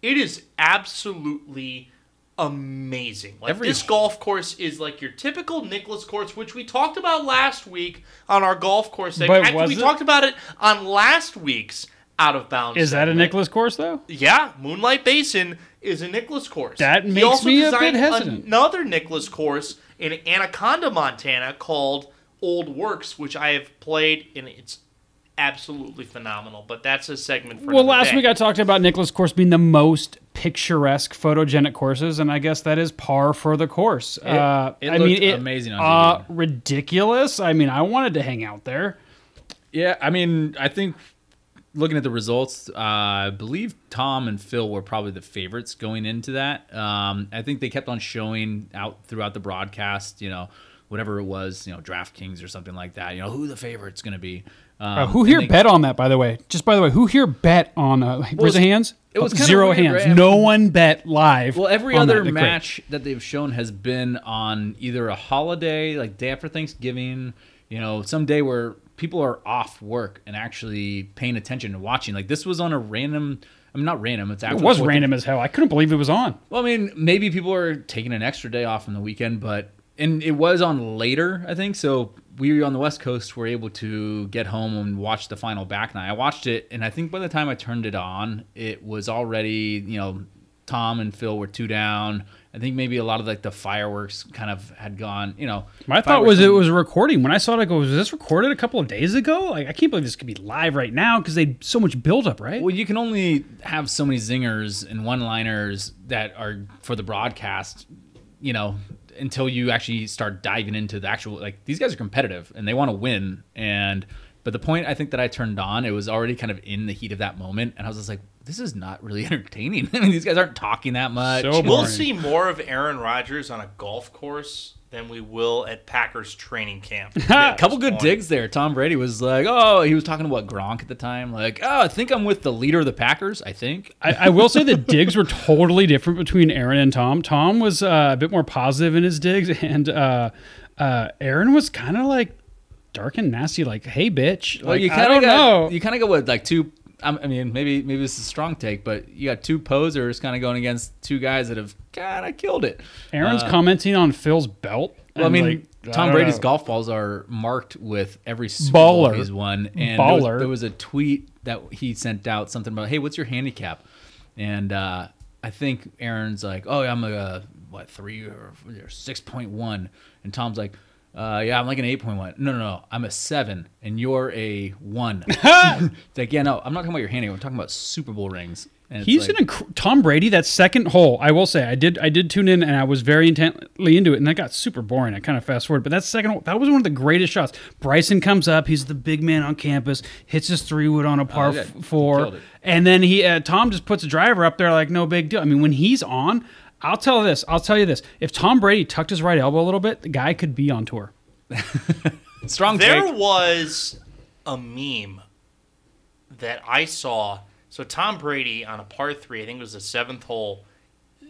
It is absolutely amazing. Like Every- this golf course is like your typical Nicklaus course, which we talked about last week on our golf course segment. Actually, we it? talked about it on last week's Out of Bounds. Is that a. Nicklaus course though? Yeah, Moonlight Basin is a Nicklaus course. That makes also me a bit designed hesitant. Another Nicklaus course in Anaconda, Montana, called Old Works, which I have played, and it's absolutely phenomenal. But that's a segment for Well, last day. week I talked about Nicholas course being the most picturesque, photogenic courses, and I guess that is par for the course. uh, it I looked mean, it, amazing on uh, ridiculous. I mean, I wanted to hang out there. Yeah, I mean, I think looking at the results, uh, I believe Tom and Phil were probably the favorites going into that. Um, I think they kept on showing out throughout the broadcast, you know, whatever it was, you know, DraftKings or something like that, you know, who the favorite's going to be. Um, Uh, who here they- bet on that? By the way, just by the way, who here bet on? Uh, the hands. it was Oh, zero weird, hands. right? I No one bet live. Well, every other that. Great. match that they've shown has been on either a holiday, like day after Thanksgiving, you know, some day where people are off work and actually paying attention and watching. Like this was on a random. I mean, not random. It's It was random as hell. I couldn't believe it was on. Well, I mean, maybe people are taking an extra day off on the weekend, but and it was on later, I think. So we on the West Coast were able to get home and watch the final back nine. I watched it, and I think by the time I turned it on, it was already you know Tom and Phil were two down. I think maybe a lot of like the fireworks kind of had gone. You know, My thought was it was recording. When I saw it, I go, "Was this recorded a couple of days ago?" Like, I can't believe this could be live right now because they so much buildup, right? Well, you can only have so many zingers and one-liners that are for the broadcast, you know, until you actually start diving into the actual like these guys are competitive and they want to win and but the point I think that I turned on, it was already kind of in the heat of that moment and I was just like this is not really entertaining. I mean, these guys aren't talking that much. So We'll see more of Aaron Rodgers on a golf course than we will at Packers training camp. a couple good Point. digs there. Tom Brady was like, "Oh, he was talking about Gronk at the time, like, oh, I think I'm with the leader of the Packers. I think." I, I will say the digs were totally different between Aaron and Tom. Tom was uh, a bit more positive in his digs, and uh, uh, Aaron was kind of like dark and nasty, like, "Hey, bitch." Well, Like, you I kind don't of got know. you kind of go with like two. I mean, maybe maybe this is a strong take, but you got two posers kind of going against two guys that have kind of killed it. Aaron's Uh, commenting on Phil's belt. Well, I mean, like, Tom don't Brady's know. golf balls are marked with every Super Bowl Baller. he's won, and there was, Baller. there was a tweet that he sent out something about, "Hey, what's your handicap?" And uh, I think Aaron's like, "Oh, I'm a what three or, or six point one," and Tom's like. Uh, yeah, I'm like an 8.1. No, no, no. I'm a 7, and you're a 1. it's like, yeah, no, I'm not talking about your handicap. I'm talking about Super Bowl rings. And it's He's like, an inc- Tom Brady. That second hole, I will say, I did I did tune in and I was very intently into it, and that got super boring. I kind of fast forward, but that second hole, that was one of the greatest shots. Bryson comes up, he's the big man on campus, hits his three wood on a par Oh, yeah, four, and then he uh, Tom just puts a driver up there like no big deal. I mean, when he's on, I'll tell this, I'll tell you this: if Tom Brady tucked his right elbow a little bit, the guy could be on tour. strong There take. was a meme that I saw. So Tom Brady on a par three, I think it was the seventh hole,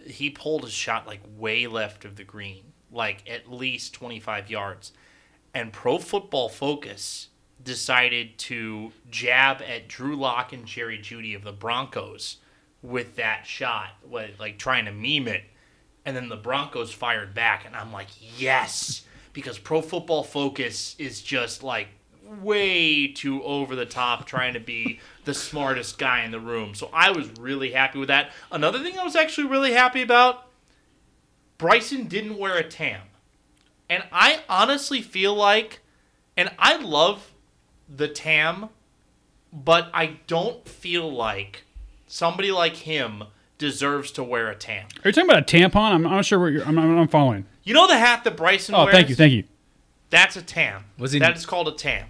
he pulled his shot like way left of the green, like at least 25 yards. And Pro Football Focus decided to jab at Drew Lock and Jerry Jeudy of the Broncos with that shot, like trying to meme it. And then the Broncos fired back, and I'm like, yes, because Pro Football Focus is just like way too over the top, trying to be the smartest guy in the room. So I was really happy with that. Another thing I was actually really happy about Bryson didn't wear a tam. And I honestly feel like, and I love the tam, but I don't feel like somebody like him deserves to wear a tam. Are you talking about a tampon? I'm, I'm not sure what you're. I'm, I'm, I'm following. You know the hat that Bryson Oh, wears? thank you, thank you. That's a tam. Was he- That is called a tam.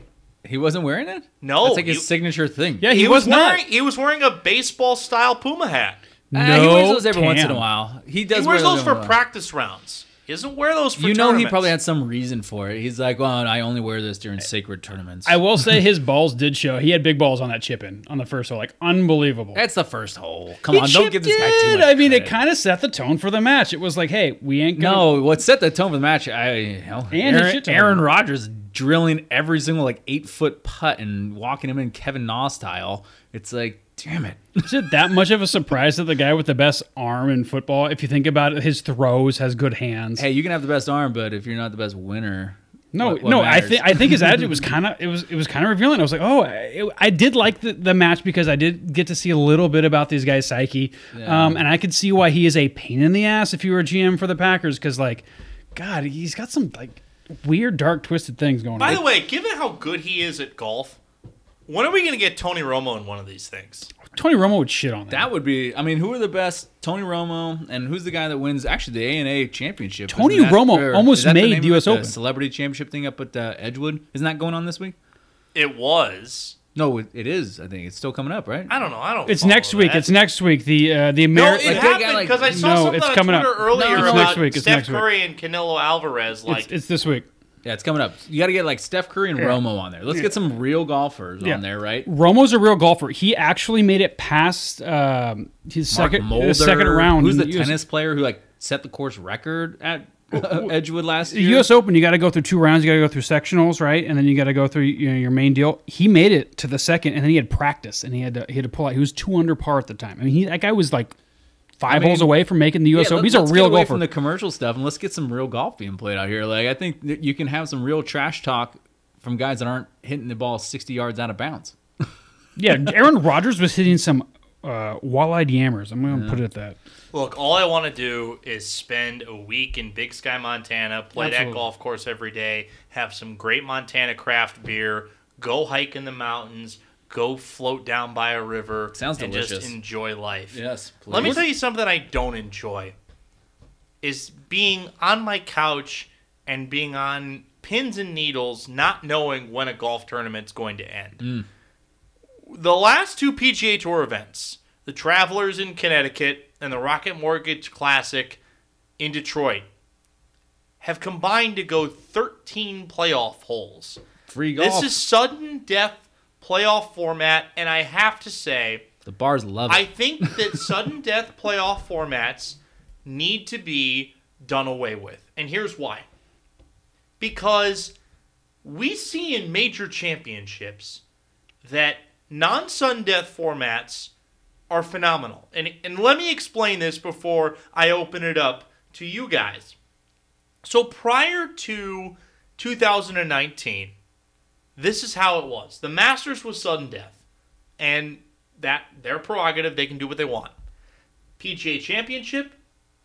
He wasn't wearing it. No, that's like his you- signature thing. Yeah, he, He, was, was, not. wearing he was wearing a baseball style Puma hat. No, he wears those every once in a while. He does He wears wear those them for every once in a while. practice rounds. He doesn't wear those for You know, he probably had some reason for it. He's like, well, I only wear this during sacred tournaments. I will say his balls did show. He had big balls on that chip in on the first hole, like unbelievable. That's the first hole. Come He on, don't give this guy too chipped much. I mean, it credit. kind of set the tone for the match. It was like, hey, we ain't gonna. No, what set the tone for the match? I hell, And his Aaron, shit ton. Aaron Rodgers drilling every single like eight foot putt and walking him in Kevin Na style. It's like, damn it. Is it that much of a surprise that the guy with the best arm in football, if you think about it, his throws has good hands? Hey, you can have the best arm, but if you're not the best winner, no, what- what no, I think I think his attitude was kind of it was it was kind of revealing. I was like, oh, I, I did like the, the match because I did get to see a little bit about these guys' psyche, um, and I could see why he is a pain in the ass if you were a GM for the Packers because like, God, he's got some like weird, dark, twisted things going By on. By the way, given how good he is at golf, when are we going to get Tony Romo in one of these things? Tony Romo would shit on that. that would be. I mean, who are the best? Tony Romo, and who's the guy that wins actually the A and A championship? Tony that- Romo or almost is that the made the? US Open. celebrity championship thing up at uh, Edgewood. Isn't that going on this week? It was. No, it, it is. I think it's still coming up, right? I don't know. I don't. It's follow next week. that. It's next week. The uh, the No, American. it like, they got, happened like- because I saw No, something it's on coming Twitter up. earlier No, it's about next week. It's Steph next week. Curry and Canelo Alvarez. Like, it's, it's this week. Yeah, it's coming up. You got to get like Steph Curry and Yeah. Romo on there. Let's get some real golfers Yeah. on there, right? Romo's a real golfer. He actually made it past um, his Mark second Mulder, his second round. Who's the the US tennis player who like set the course record at Edgewood last year? U.S. Open, you got to go through two rounds. You got to go through sectionals, right, and then you got to go through you know, your main deal. He made it to the second, and then he had practice, and he had to he had to pull out. He was two under par at the time. I mean, he, that guy was like five I mean, holes away from making the U.S. Yeah, Open. He's a real get away golfer. from the commercial stuff and let's get some real golf being played out here. Like I think you can have some real trash talk from guys that aren't hitting the ball 60 yards out of bounds. yeah, Aaron Rodgers was hitting some uh, wall-eyed yammers. I'm going to put it at that. Look, all I want to do is spend a week in Big Sky, Montana, play that golf course every day, have some great Montana craft beer, go hike in the mountains, go float down by a river, Sounds and delicious. just enjoy life. Yes, please. Let me tell you something I don't enjoy is being on my couch and being on pins and needles, not knowing when a golf tournament's going to end. Mm. The last two PGA Tour events, the Travelers in Connecticut and the Rocket Mortgage Classic in Detroit, have combined to go 13 playoff holes. Free golf. This is sudden death playoff format, and I have to say, the bars love it. I think that sudden death playoff formats need to be done away with. And here's why. Because we see in major championships that non sudden death formats are phenomenal. And, and let me explain this before I open it up to you guys. So prior to 2019, this is how it was. The Masters was sudden death. And that their prerogative, they can do what they want. PGA Championship,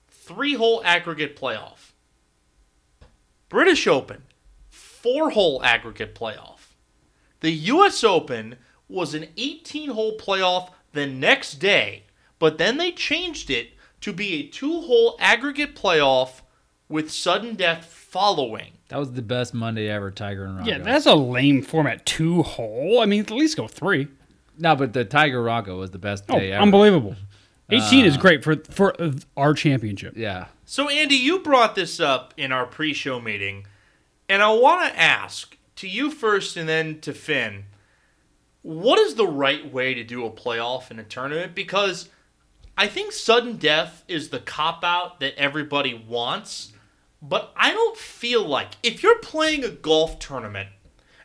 three hole aggregate playoff. British Open, four hole aggregate playoff. The US Open was an 18 hole playoff the next day, but then they changed it to be a two hole aggregate playoff with sudden death following. that was the best Monday ever, Tiger and Rocco. Yeah, that's a lame format. Two hole. I mean, at least go three. no, but the Tiger Rocco was the best Oh, day ever. unbelievable. 18 is great for for uh, our championship. Yeah, So, Andy, you brought this up in our pre show meeting, and I want to ask to you first and then to Finn what is the right way to do a playoff in a tournament? Because I think sudden death is the cop out that everybody wants, but I don't feel like if you're playing a golf tournament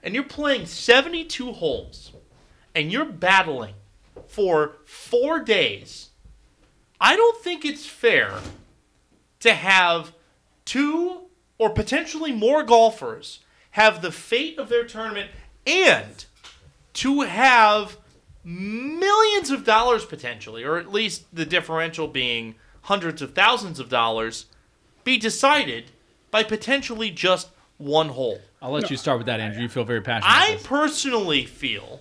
and you're playing 72 holes and you're battling for four days, I don't think it's fair to have two or potentially more golfers have the fate of their tournament and to have millions of dollars potentially, or at least the differential being hundreds of thousands of dollars, be decided by potentially just one hole. I'll let you start with that, Andrew. You feel very passionate. I personally feel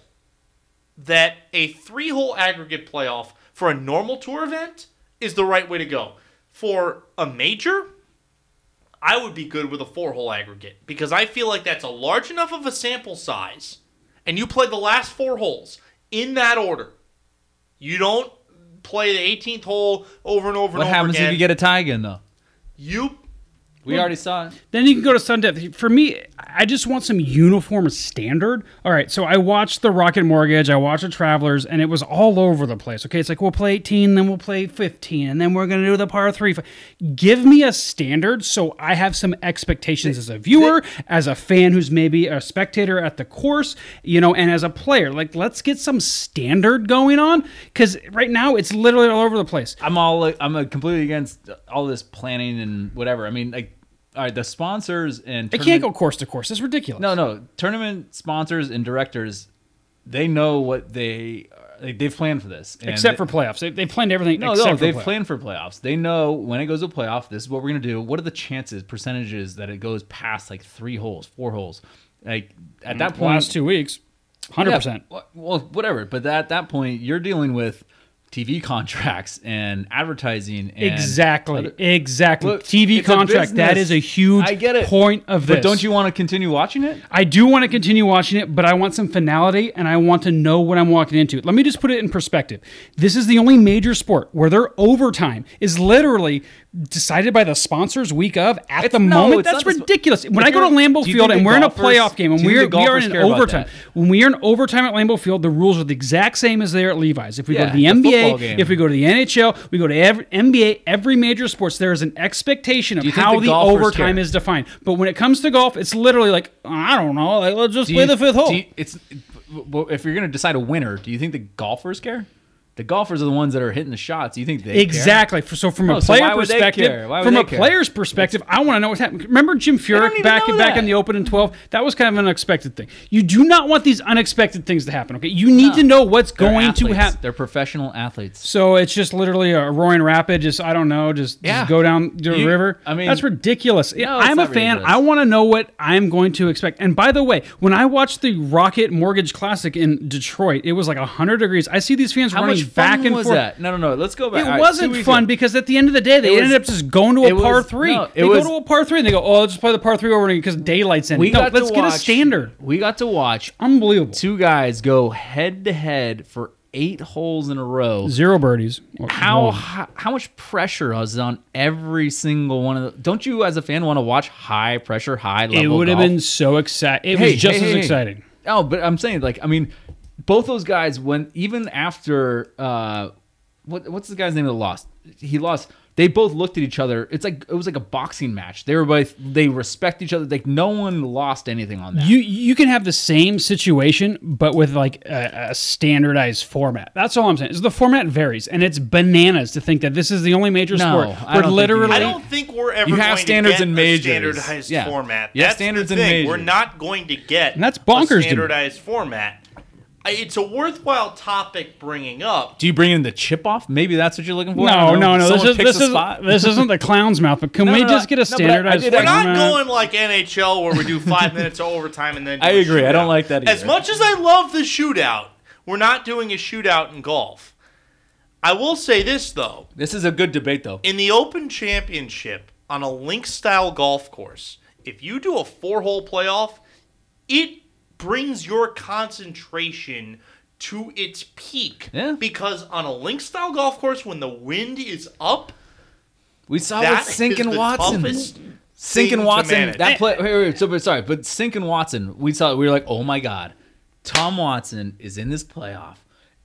that a three hole aggregate playoff for a normal tour event is the right way to go. For a major, I would be good with a four hole aggregate because I feel like that's a large enough of a sample size, and you play the last four holes in that order. You don't play the 18th hole over and over What and over happens again. if you get a tie again though? you We already saw it. Then you can go to sudden death. For me, I just want some uniform standard. All right, so I watched the Rocket Mortgage, I watched the Travelers, and it was all over the place. Okay, it's like we'll play 18, then we'll play 15, and then we're going to do the par three. Give me a standard so I have some expectations as a viewer, as a fan who's maybe a spectator at the course, you know, and as a player. Like, let's get some standard going on because right now it's literally all over the place. I'm all I'm completely against all this planning and whatever. I mean, like, all right, the sponsors and It can't go course to course. It's ridiculous. No, no, tournament sponsors and directors, they know what they uh, they- they've planned for this. And Except they- for playoffs. They, they planned everything no, except no, they've playoffs. planned for playoffs. They know when it goes to playoff, this is what we're gonna do. What are the chances, percentages that it goes past like three holes, four holes? Like at that point, last two weeks, hundred Yeah, percent. Well, whatever. But at that point, you're dealing with TV contracts and advertising. And Exactly, other- exactly. Look, TV contract. That is a huge I get it. point of this. But don't you want to continue watching it? I do want to continue watching it, but I want some finality and I want to know what I'm walking into. Let me just put it in perspective. This is the only major sport where their overtime is literally decided by the sponsors week of at It's- the no, moment. That's not the sp- ridiculous. When I go to Lambeau Field and we're in a playoff game and we're, we are in overtime, when we are in overtime at Lambeau Field, the rules are the exact same as they are at Levi's. If we go to the the football game. if we go to the NHL, we go to every, NBA, every major sports, there is an expectation of how the the overtime care? is defined. But when it comes to golf, it's literally like I don't know. Like let's just Do play you- the fifth hole. you- it's if you're going to decide a winner, do you think the golfers care? The golfers are the ones that are hitting the shots. You think they care? Exactly. For- So from a No, so player they perspective, care? From a care? player's perspective, I want to know what's happening. Remember Jim Furyk back back in the Open in 12? That was kind of an unexpected thing. You do not want these unexpected things to happen. Okay, you need to know what's They're going to happen. They're professional athletes. So it's just literally a roaring rapid. Just I don't know. Just, Yeah. just go down the You- river. I mean- that's ridiculous. No, I'm a fan. ridiculous. I want to know what I'm going to expect. And by the way, when I watched the Rocket Mortgage Classic in Detroit, it was like hundred degrees. I see these fans How running much fun back and was forth. that? No, no, no. Let's go back. It right, wasn't fun ago. because at the end of the day, they It ended up just going to a par was- three. no, they was- go to a par three and they go, "Oh, let's just play the par three over again because daylight's in." We no, got let's to get a standard. We got to watch Unbelievable. two guys go head to head for eight holes in a row. Zero birdies. How, how how much pressure was on every single one of the? Don't you, as a fan, want to watch high pressure, high level? It would have been so exciting. It Hey, was just hey, as hey. exciting. Oh, but I'm saying, like, I mean, both those guys, when even after, uh, what what's the guy's name that lost? He lost. They both looked at each other. It's like it was like a boxing match. They were both they respect each other. Like no one lost anything on that. You you can have the same situation, but with like a, a standardized format. That's all I'm saying. Is the format varies, and it's bananas to think that this is the only major No, sport I where don't think literally I don't think we're ever You have going standards to get in a majors. standardized Yeah. format. You have That's standards the in thing. We're not going to get And that's bonkers to a standardized format. I- It's a worthwhile topic bringing up. Do you bring in the chip off? Maybe that's what you're looking for. I No, no, no. This is this is this isn't the clown's mouth. But can No, we no, no. just get a No, I- I standardized? We're not format? going like NHL where we do five minutes of overtime and then. Do I a agree. I don't like that As much as I love the shootout, we're not doing a shootout in golf. I will say this though: This is a good debate, though. in the Open Championship on a link style golf course, if you do a four hole playoff, it brings your concentration to its peak. Yeah. Because on a link style golf course, when the wind is up, We saw that with Cink and Watson. Cink and Watson. That play. Wait, wait, so, but sorry, but Cink and Watson. We saw. We were like, oh my god, Tom Watson is in this playoff,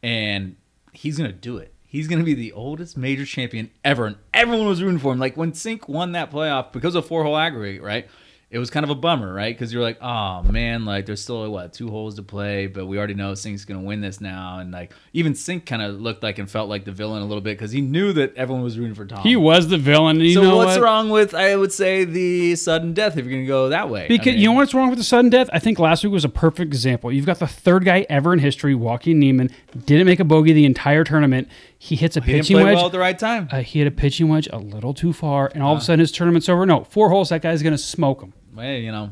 and he's gonna do it. He's gonna be the oldest major champion ever, and everyone was rooting for him. Like when Cink won that playoff because of four hole aggregate, right? It was kind of a bummer, right? Because you're like, oh man, like there's still what two holes to play, but we already know Cink's gonna win this now, and like even Cink kind of looked like and felt like the villain a little bit because he knew that everyone was rooting for Tom. He was the villain. You So what's what? wrong with I would say the sudden death if you're gonna go that way? I Because mean, you know what's wrong with the sudden death? I think last week was a perfect example. You've got the third guy ever in history, Joaquin Niemann, didn't make a bogey the entire tournament. He hits a he pitching wedge. well at the right time. uh, he hit a pitching wedge a little too far, and all Uh. of a sudden his tournament's over. No, four holes. That guy's going to smoke him. Well, you know,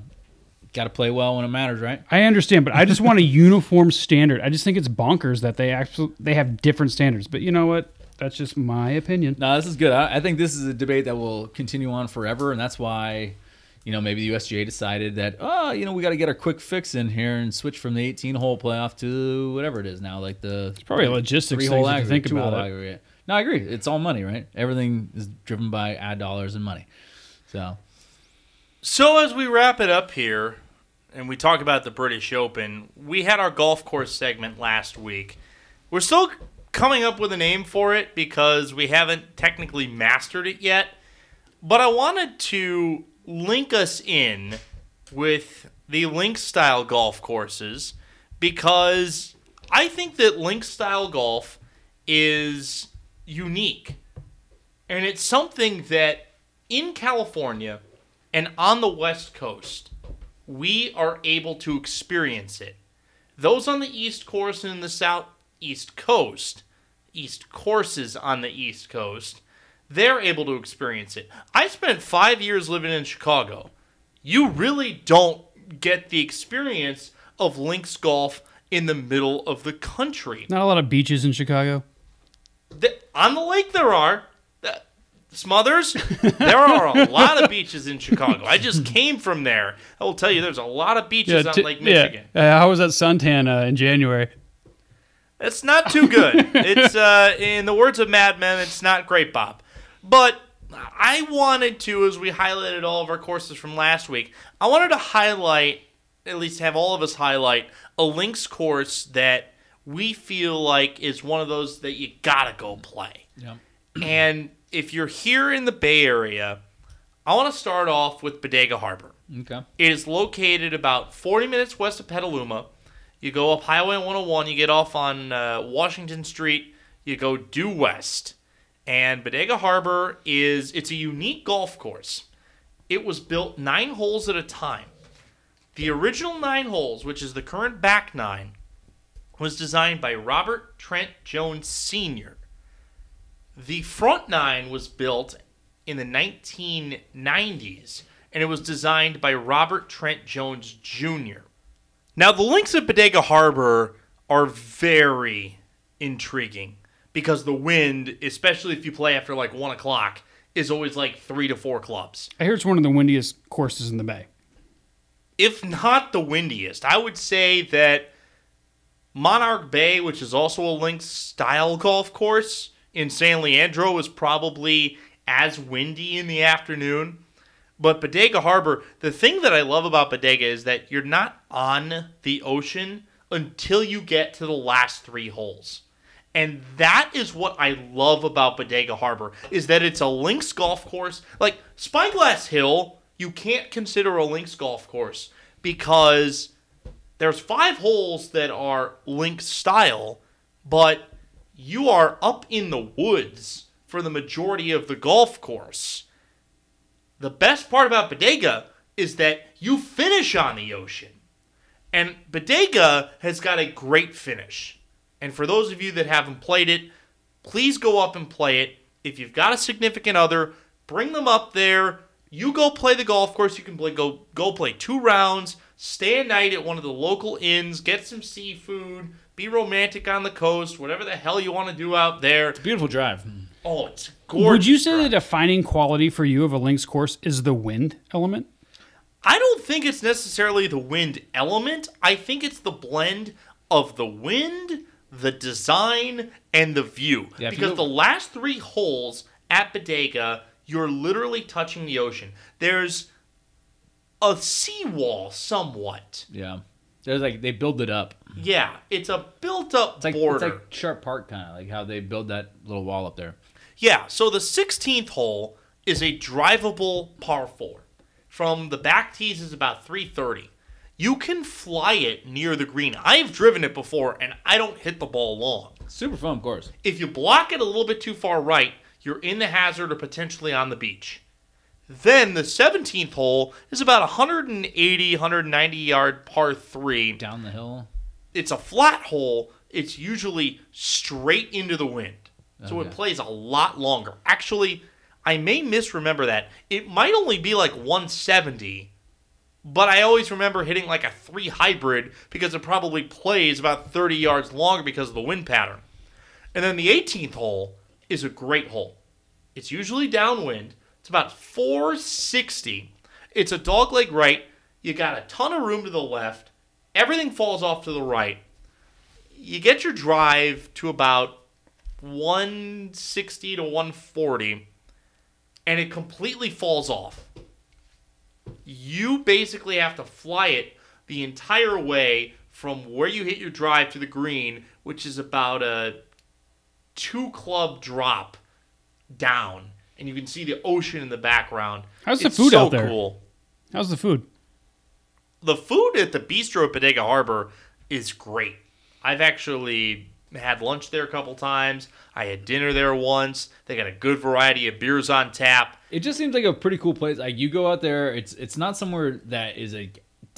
got to play well when it matters, right? I understand, but I just want a uniform standard. I just think it's bonkers that they actually they have different standards. But you know what? That's just my opinion. No, this is good. I, I think this is a debate that will continue on forever, and that's why, you know, maybe the USGA decided that, oh, you know, we got to get a quick fix in here and switch from the 18 hole playoff to whatever it is now, like the it's probably a logistics three hole aggregate, think about aggregate. No, I agree. It's all money, right? Everything is driven by ad dollars and money. So So as we wrap it up here, and we talk about the British Open, we had our golf course segment last week. We're still coming up with a name for it because we haven't technically mastered it yet. But I wanted to link us in with the link style golf courses because I think that link style golf is unique. And it's something that in California and on the West Coast, we are able to experience it. Those on the East Coast and the Southeast Coast, East courses on the East Coast, they're able to experience it. I spent five years living in Chicago. You really don't get the experience of links golf in the middle of the country. Not a lot of beaches in Chicago. The, on the lake there are. Smothers, there are a lot of beaches in Chicago. I just came from there. I will tell you, there's a lot of beaches on t- Lake Michigan. Yeah. Uh, how was that suntan uh, in January? It's not too good. it's uh, in the words of Mad Men, it's not great, Bob. But I wanted to, as we highlighted all of our courses from last week, I wanted to highlight, at least have all of us highlight, a links course that we feel like is one of those that you gotta go play. yeah. And if you're here in the Bay Area, I want to start off with Bodega Harbor. Okay. It is located about 40 minutes west of Petaluma. You go up Highway 101, you get off on uh, Washington Street, you go due west. And Bodega Harbor is it's a unique golf course. It was built 9 holes at a time. The original 9 holes, which is the current back 9, was designed by Robert Trent Jones Sr. The front 9 was built in the 1990s and it was designed by Robert Trent Jones Jr. Now, the links at Bodega Harbor are very intriguing because the wind, especially if you play after like 1 o'clock, is always like 3 to 4 clubs. I hear it's one of the windiest courses in the bay. If not the windiest, I would say that Monarch Bay, which is also a links style golf course in San Leandro, was probably as windy in the afternoon. But Bodega Harbor, the thing that I love about Bodega is that you're not on the ocean until you get to the last three holes. And that is what I love about Bodega Harbor is that it's a links golf course. Like Spyglass Hill, you can't consider a links golf course because there's five holes that are links style, but you are up in the woods for the majority of the golf course. The best part about Bodega is that you finish on the ocean. And Bodega has got a great finish. And for those of you that haven't played it, please go up and play it. If you've got a significant other, bring them up there. You go play the golf course. You can play, go go play two rounds. Stay a night at one of the local inns. Get some seafood. Be romantic on the coast. Whatever the hell you want to do out there. It's a beautiful drive. Oh, it's gorgeous. Would you say drive. the defining quality for you of a links course is the wind element? I don't think it's necessarily the wind element. I think it's the blend of the wind, the design, and the view. Yeah, if you because the last three holes at Bodega, you're literally touching the ocean. There's a seawall somewhat. Yeah. There's like they build it up. Yeah, it's a built-up It's like border. it's like Sharp Park kind of like how they build that little wall up there. Yeah, so the 16th hole is a drivable par 4. From the back tees is about 330. You can fly it near the green. I've driven it before and I don't hit the ball long. Super fun, of course. If you block it a little bit too far right, you're in the hazard or potentially on the beach. Then the 17th hole is about 180, 190 yard par 3 Down the hill. It's a flat hole, it's usually straight into the wind. So oh, it plays a lot longer. Actually, I may misremember that. It might only be like 170, but I always remember hitting like a 3 hybrid because it probably plays about 30 yards longer because of the wind pattern. And then the 18th hole is a great hole. It's usually downwind. It's about 460. It's a dogleg right. You got a ton of room to the left. Everything falls off to the right. You get your drive to about 160 to 140, and it completely falls off. You basically have to fly it the entire way from where you hit your drive to the green, which is about a two club drop down, and you can see the ocean in the background. How's the It's food so out there? Cool. How's the food? The food at the bistro at Bodega Harbor is great. I've actually had lunch there a couple times. I had dinner there once. They got a good variety of beers on tap. It just seems like a pretty cool place. Like you go out there, it's it's not somewhere that is a,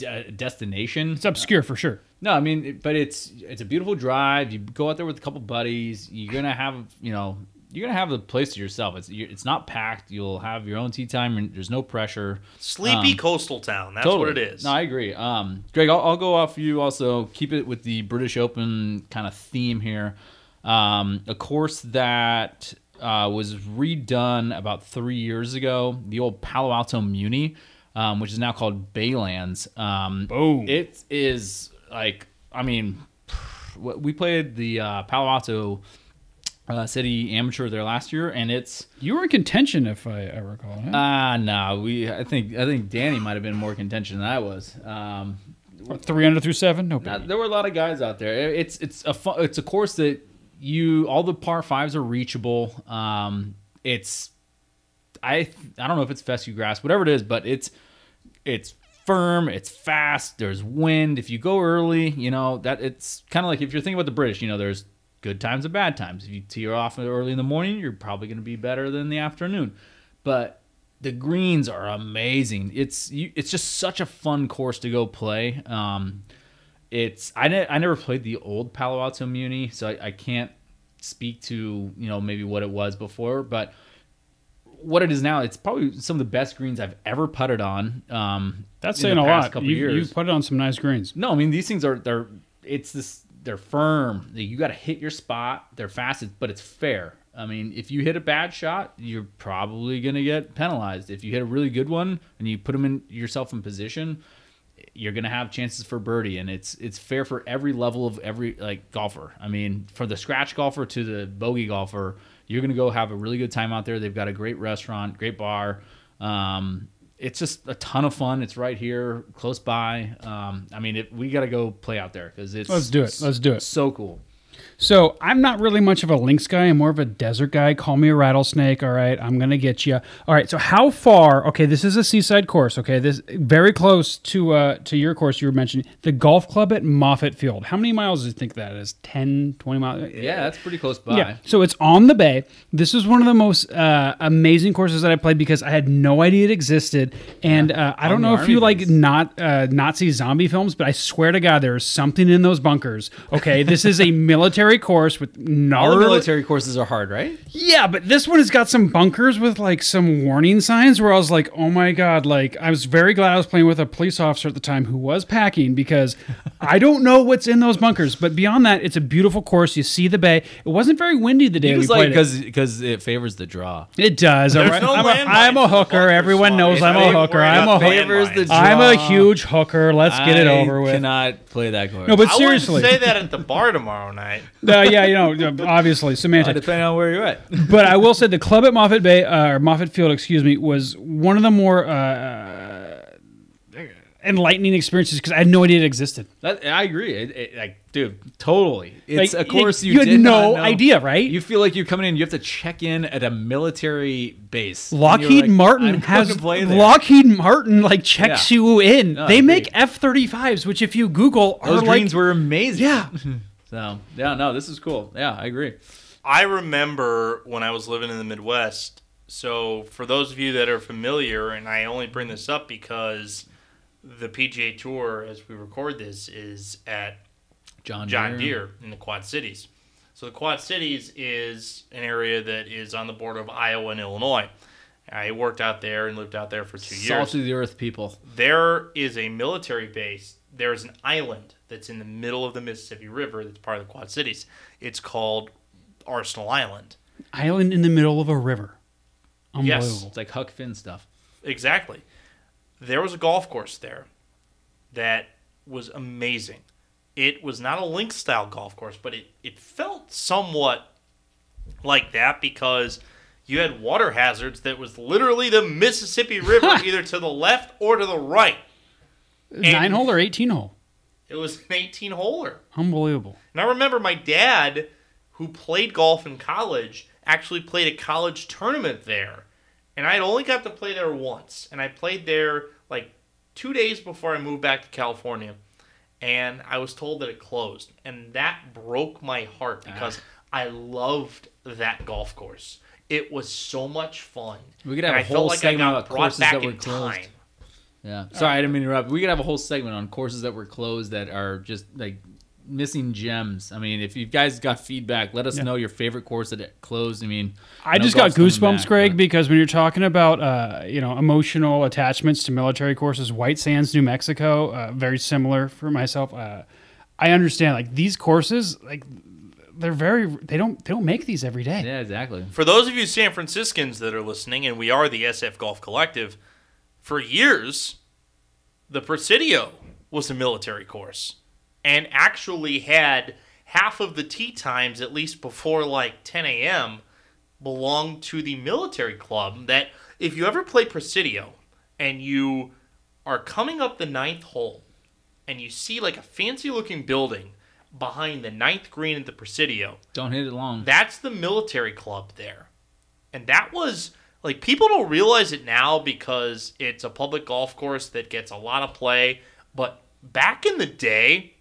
a destination. It's obscure for sure. No, I mean, but it's it's a beautiful drive. You go out there with a couple buddies. You're gonna have you know you're gonna have the place to yourself. It's it's not packed. You'll have your own tee time. And there's no pressure. Sleepy Um, coastal town. That's Totally. what it is. No, I agree. Um, Greg, I'll, I'll go off you. Also, keep it with the British Open kind of theme here. Um, a course that uh, was redone about three years ago, the old Palo Alto Muni, um, which is now called Baylands. Um, Boom. It is like, I mean, we played the uh, Palo Alto uh, City Amateur there last year, and it's You were in contention, if I, I recall. huh? ah no, we I think I think Danny might have been more contention than I was. Um, Three under through seven. No. Biggie. there were a lot of guys out there. It's it's a fun, it's a course that you all the par fives are reachable. Um, it's I I don't know if it's fescue grass, whatever it is, but it's it's firm, it's fast. There's wind. If you go early, you know that it's kind of like if you're thinking about the British, you know, there's good times and bad times. If you tee off early in the morning, you're probably going to be better than the afternoon. But the greens are amazing. It's you, it's just such a fun course to go play. Um, it's I, ne- I never played the old Palo Alto Muni, so I, I can't speak to you know maybe what it was before, but what it is now, it's probably some of the best greens I've ever putted on. Um, That's in saying the a lot. Couple You, years. you put it on some nice greens. No, I mean these things are they're it's this they're firm. You got to hit your spot. They're fast, but it's fair. I mean, if you hit a bad shot, you're probably gonna get penalized. If you hit a really good one and you put them in yourself in position, you're gonna have chances for birdie, and it's it's fair for every level of every like golfer. I mean, for the scratch golfer to the bogey golfer, you're gonna go have a really good time out there. They've got a great restaurant, great bar. Um, it's just a ton of fun. It's right here, close by. Um, I mean, it, we got to go play out there because it's Let's do it. Let's do it. So cool. So I'm not really much of a links guy. I'm more of a desert guy. Call me a rattlesnake. All right, I'm gonna get you. All right. So how far? Okay, this is a seaside course. Okay, this very close to uh to your course you were mentioning. The golf club at Moffett Field. How many miles do you think that is? 10, 20 miles? Yeah, that's pretty close by. Yeah. So it's on the bay. This is one of the most uh, amazing courses that I played because I had no idea it existed. And uh, I don't On know if you like not uh, Nazi zombie films, but I swear to God, there is something in those bunkers. Okay, this is a military course with All the military courses are hard, right? Yeah, but this one has got some bunkers with like some warning signs where I was like, oh my God. Like, I was very glad I was playing with a police officer at the time who was packing because I don't know what's in those bunkers. But beyond that, it's a beautiful course. You see the bay. It wasn't very windy the day It we was played like it. because because it favors the draw. It does. all right? no I'm, a, landmines I'm a hooker. Everyone Swami. knows I'm a hooker. I'm a hooker. favors the landmines. I'm a huge hooker. Let's get it over with. Cannot play that course. No, but seriously, wouldn't say that at the bar tomorrow night. Uh, yeah, you know, obviously Uh, depending on where you're at. but I will say the club at Moffett Bay uh, or Moffett Field, excuse me, was one of the more uh, enlightening experiences because I had no idea it existed. That, I agree. It, it, like, dude, totally. It's Like, a course you, you had did no idea, right? You feel like you're coming in. You have to check in at a military base. Lockheed like, Martin has. Lockheed Martin like checks Yeah. you in. No, they make F thirty fives, which if you Google are Those like greens were amazing. yeah. So yeah, no, this is cool. Yeah, I agree. I remember when I was living in the Midwest. So, for those of you that are familiar, and I only bring this up because the PGA Tour, as we record this, is at John John Deere in the Quad Cities. So, the Quad Cities is an area that is on the border of Iowa and Illinois. I worked out there and lived out there for two years. Salt of the earth people. There is a military base. There's an island that's in the middle of the Mississippi River that's part of the Quad Cities. It's called Arsenal Island. Island in the middle of a river. Yes. It's like Huck Finn stuff. Exactly. There was a golf course there that was amazing. It was not a link style golf course, but it, it felt somewhat like that because you had water hazards that was literally the Mississippi River either to the left or to the right. Nine hole or 18 hole? It was an 18 holer. Unbelievable. And I remember my dad, who played golf in college, actually played a college tournament there. And I had only got to play there once. And I played there like two days before I moved back to California. And I was told that it closed. And that broke my heart ah. because I loved that golf course. It was so much fun. We could have And a whole like segment about courses that were closed. time. Yeah. Sorry, I didn't mean to interrupt. We could have a whole segment on courses that were closed that are just like missing gems. I mean, if you guys got feedback, let us know your favorite course that closed. I mean, I know just got goosebumps, back, Greg, but- because when you're talking about uh, you know emotional attachments to military courses, White Sands, New Mexico, uh, very similar for myself. Uh, I understand like these courses, like they're very they don't they don't make these every day. Yeah, exactly. For those of you San Franciscans that are listening, and we are the SF Golf Collective, for years, the Presidio was a military course and actually had half of the tee times, at least before like 10 a.m., belonged to the military club. That if you ever play Presidio and you are coming up the ninth hole and you see like a fancy looking building behind the ninth green at the Presidio, Don't hit it long. that's the military club there. And that was like people don't realize it now because it's a public golf course that gets a lot of play, but back in the day,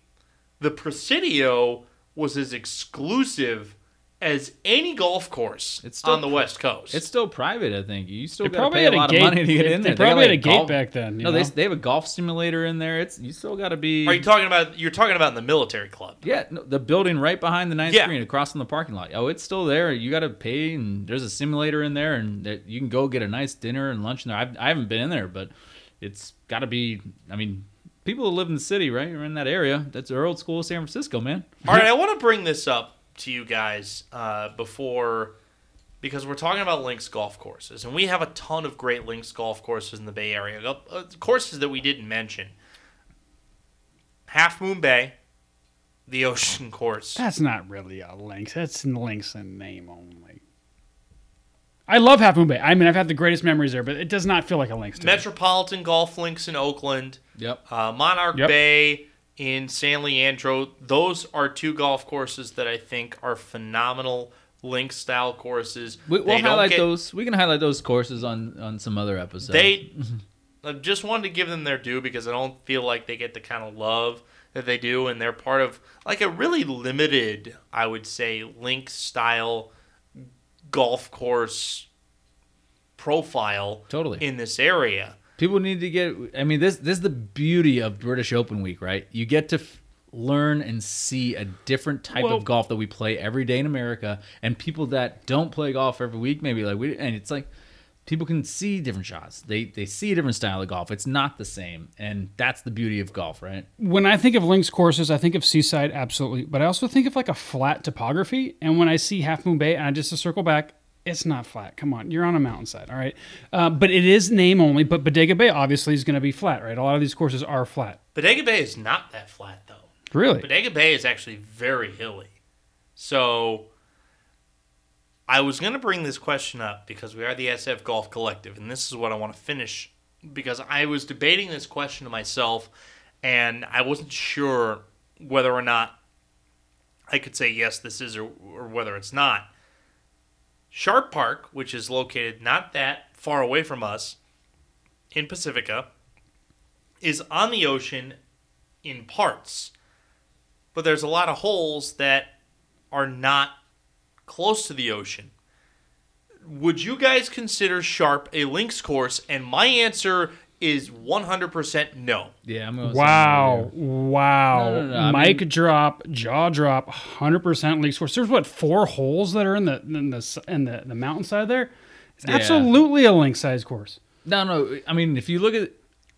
the Presidio was as exclusive as any golf course It's still on the West Coast. It's still private, I think. You still got to probably pay a had a lot gate- of money to get they- in there. got, probably had like, a gate back then, you no, they know? they have a golf simulator in there. It's you still got to be. Are you talking about you're talking about in the military club? Yeah, no, the building right behind the ninth Yeah. green, across from the parking lot. Oh, it's still there. You got to pay, and there's a simulator in there, and that you can go get a nice dinner and lunch in there. I've, I haven't been in there, but it's got to be. I mean, people who live in the city, right, or in that area, that's their old school San Francisco, man. All right, I want to bring this up to you guys uh, before because we're talking about links golf courses, and we have a ton of great links golf courses in the Bay Area. Uh, uh, courses that we didn't mention: Half Moon Bay, the Ocean Course. That's not really a links. That's in links in name only. I love Half Moon Bay. I mean, I've had the greatest memories there, but it does not feel like a links. To me. Metropolitan Golf Links in Oakland, Yep. uh, Monarch Yep. Bay in San Leandro. Those are two golf courses that I think are phenomenal link style courses. We, we'll highlight get- those. We can highlight those courses on on some other episodes. They I just wanted to give them their due because I don't feel like they get the kind of love that they do, and they're part of like a really limited, I would say, link style golf course profile Totally. in this area. People need to get. I mean, this this is the beauty of British Open Week, right? You get to f- learn and see a different type Well- of golf that we play every day in America, and people that don't play golf every week, maybe like we. And it's like people can see different shots. They they see a different style of golf. It's not the same, and that's the beauty of golf, right? when I think of links courses, I think of seaside, absolutely. But I also think of like a flat topography. And when I see Half Moon Bay, and I just to circle back, it's not flat. Come on, you're on a mountainside, all right. Uh, but it is name only. But Bodega Bay obviously is going to be flat, right? A lot of these courses are flat. Bodega Bay is not that flat though. Really? Bodega Bay is actually very hilly. So I was going to bring this question up because we are the SF Golf Collective, and this is what I want to finish because I was debating this question to myself, and I wasn't sure whether or not I could say yes, this is, or, or whether it's not. Sharp Park, which is located not that far away from us in Pacifica, is on the ocean in parts but there's a lot of holes that are not close to the ocean. Would you guys consider Sharp a links course? And my answer is 100% no. Yeah, I'm going. Wow! Wow! No, no, no, I Mic mean- drop, jaw drop, hundred percent links course. There's what four holes that are in the in the in the, the mountainside there. It's Yeah. absolutely a link size course. No, no. I mean, if you look at,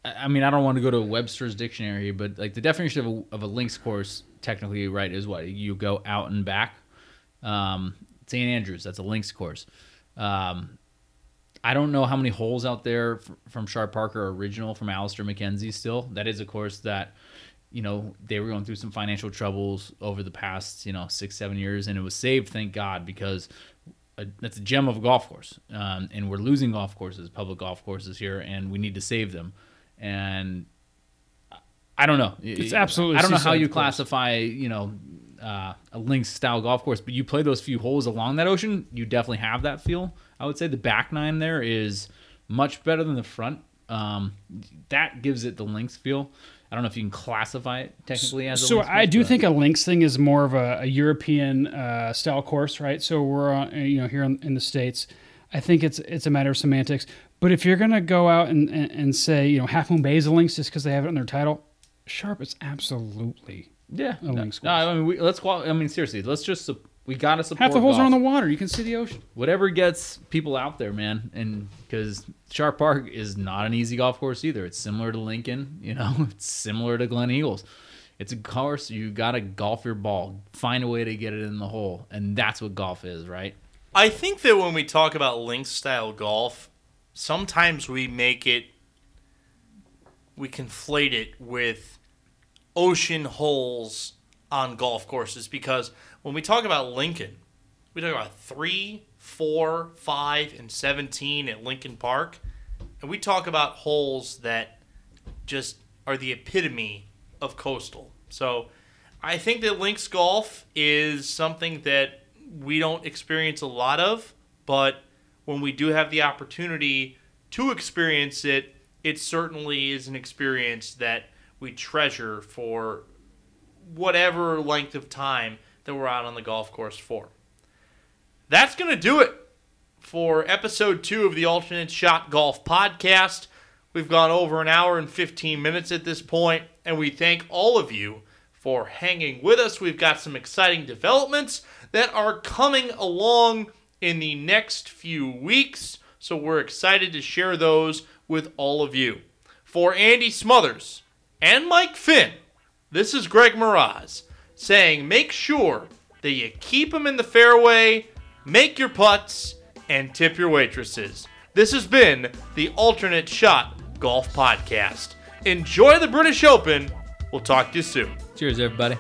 I I mean, I don't want to go to Webster's dictionary but like the definition of a, of a links course, technically, right, is what you go out and back. Um, St. Andrews, that's a links course. Um, I don't know how many holes out there f- from Sharp Parker original from Alister MacKenzie still. That is a course that, you know, they were going through some financial troubles over the past, you know, six, seven years, and it was saved, thank God, because a, that's a gem of a golf course. Um, and we're losing golf courses, public golf courses here, and we need to save them. And I don't know. It's absolutely I don't know how you course. classify, you know, uh, a links style golf course, but you play those few holes along that ocean, you definitely have that feel. I would say the back nine there is much better than the front. Um, that gives it the links feel. I don't know if you can classify it technically as a So I do but- think a links thing is more of a, a European uh, style course, right? So we're on, you know here in, in the states. I think it's it's a matter of semantics. But if you're gonna go out and, and, and say you know Half Moon Bay is a links just because they have it in their title, Sharp is absolutely yeah. a no, links no, I mean, we, let's. I mean, seriously, let's just. Sup- We gotta support. half the holes are on the water. You can see the ocean. whatever gets people out there, man. And because Sharp Park is not an easy golf course either. It's similar to Lincoln, you know, it's similar to Gleneagles. It's a course you got to golf your ball, find a way to get it in the hole. And that's what golf is, right? I think that when we talk about links style golf, sometimes we make it, we conflate it with ocean holes on golf courses because when we talk about Lincoln, we talk about three, four, five, and 17 at Lincoln Park. And we talk about holes that just are the epitome of coastal. So I think that links golf is something that we don't experience a lot of, but when we do have the opportunity to experience it, it certainly is an experience that we treasure for whatever length of time that we're out on the golf course for. That's going to do it for episode two of the Alternate Shot Golf Podcast. We've gone over an hour and 15 minutes at this point, and we thank all of you for hanging with us. We've got some exciting developments that are coming along in the next few weeks, so we're excited to share those with all of you. For Andy Smothers and Mike Finn, this is Greg Moraz saying make sure that you keep them in the fairway, make your putts, and tip your waitresses. This has been the Alternate Shot Golf Podcast. Enjoy the British Open. We'll talk to you soon. Cheers, everybody.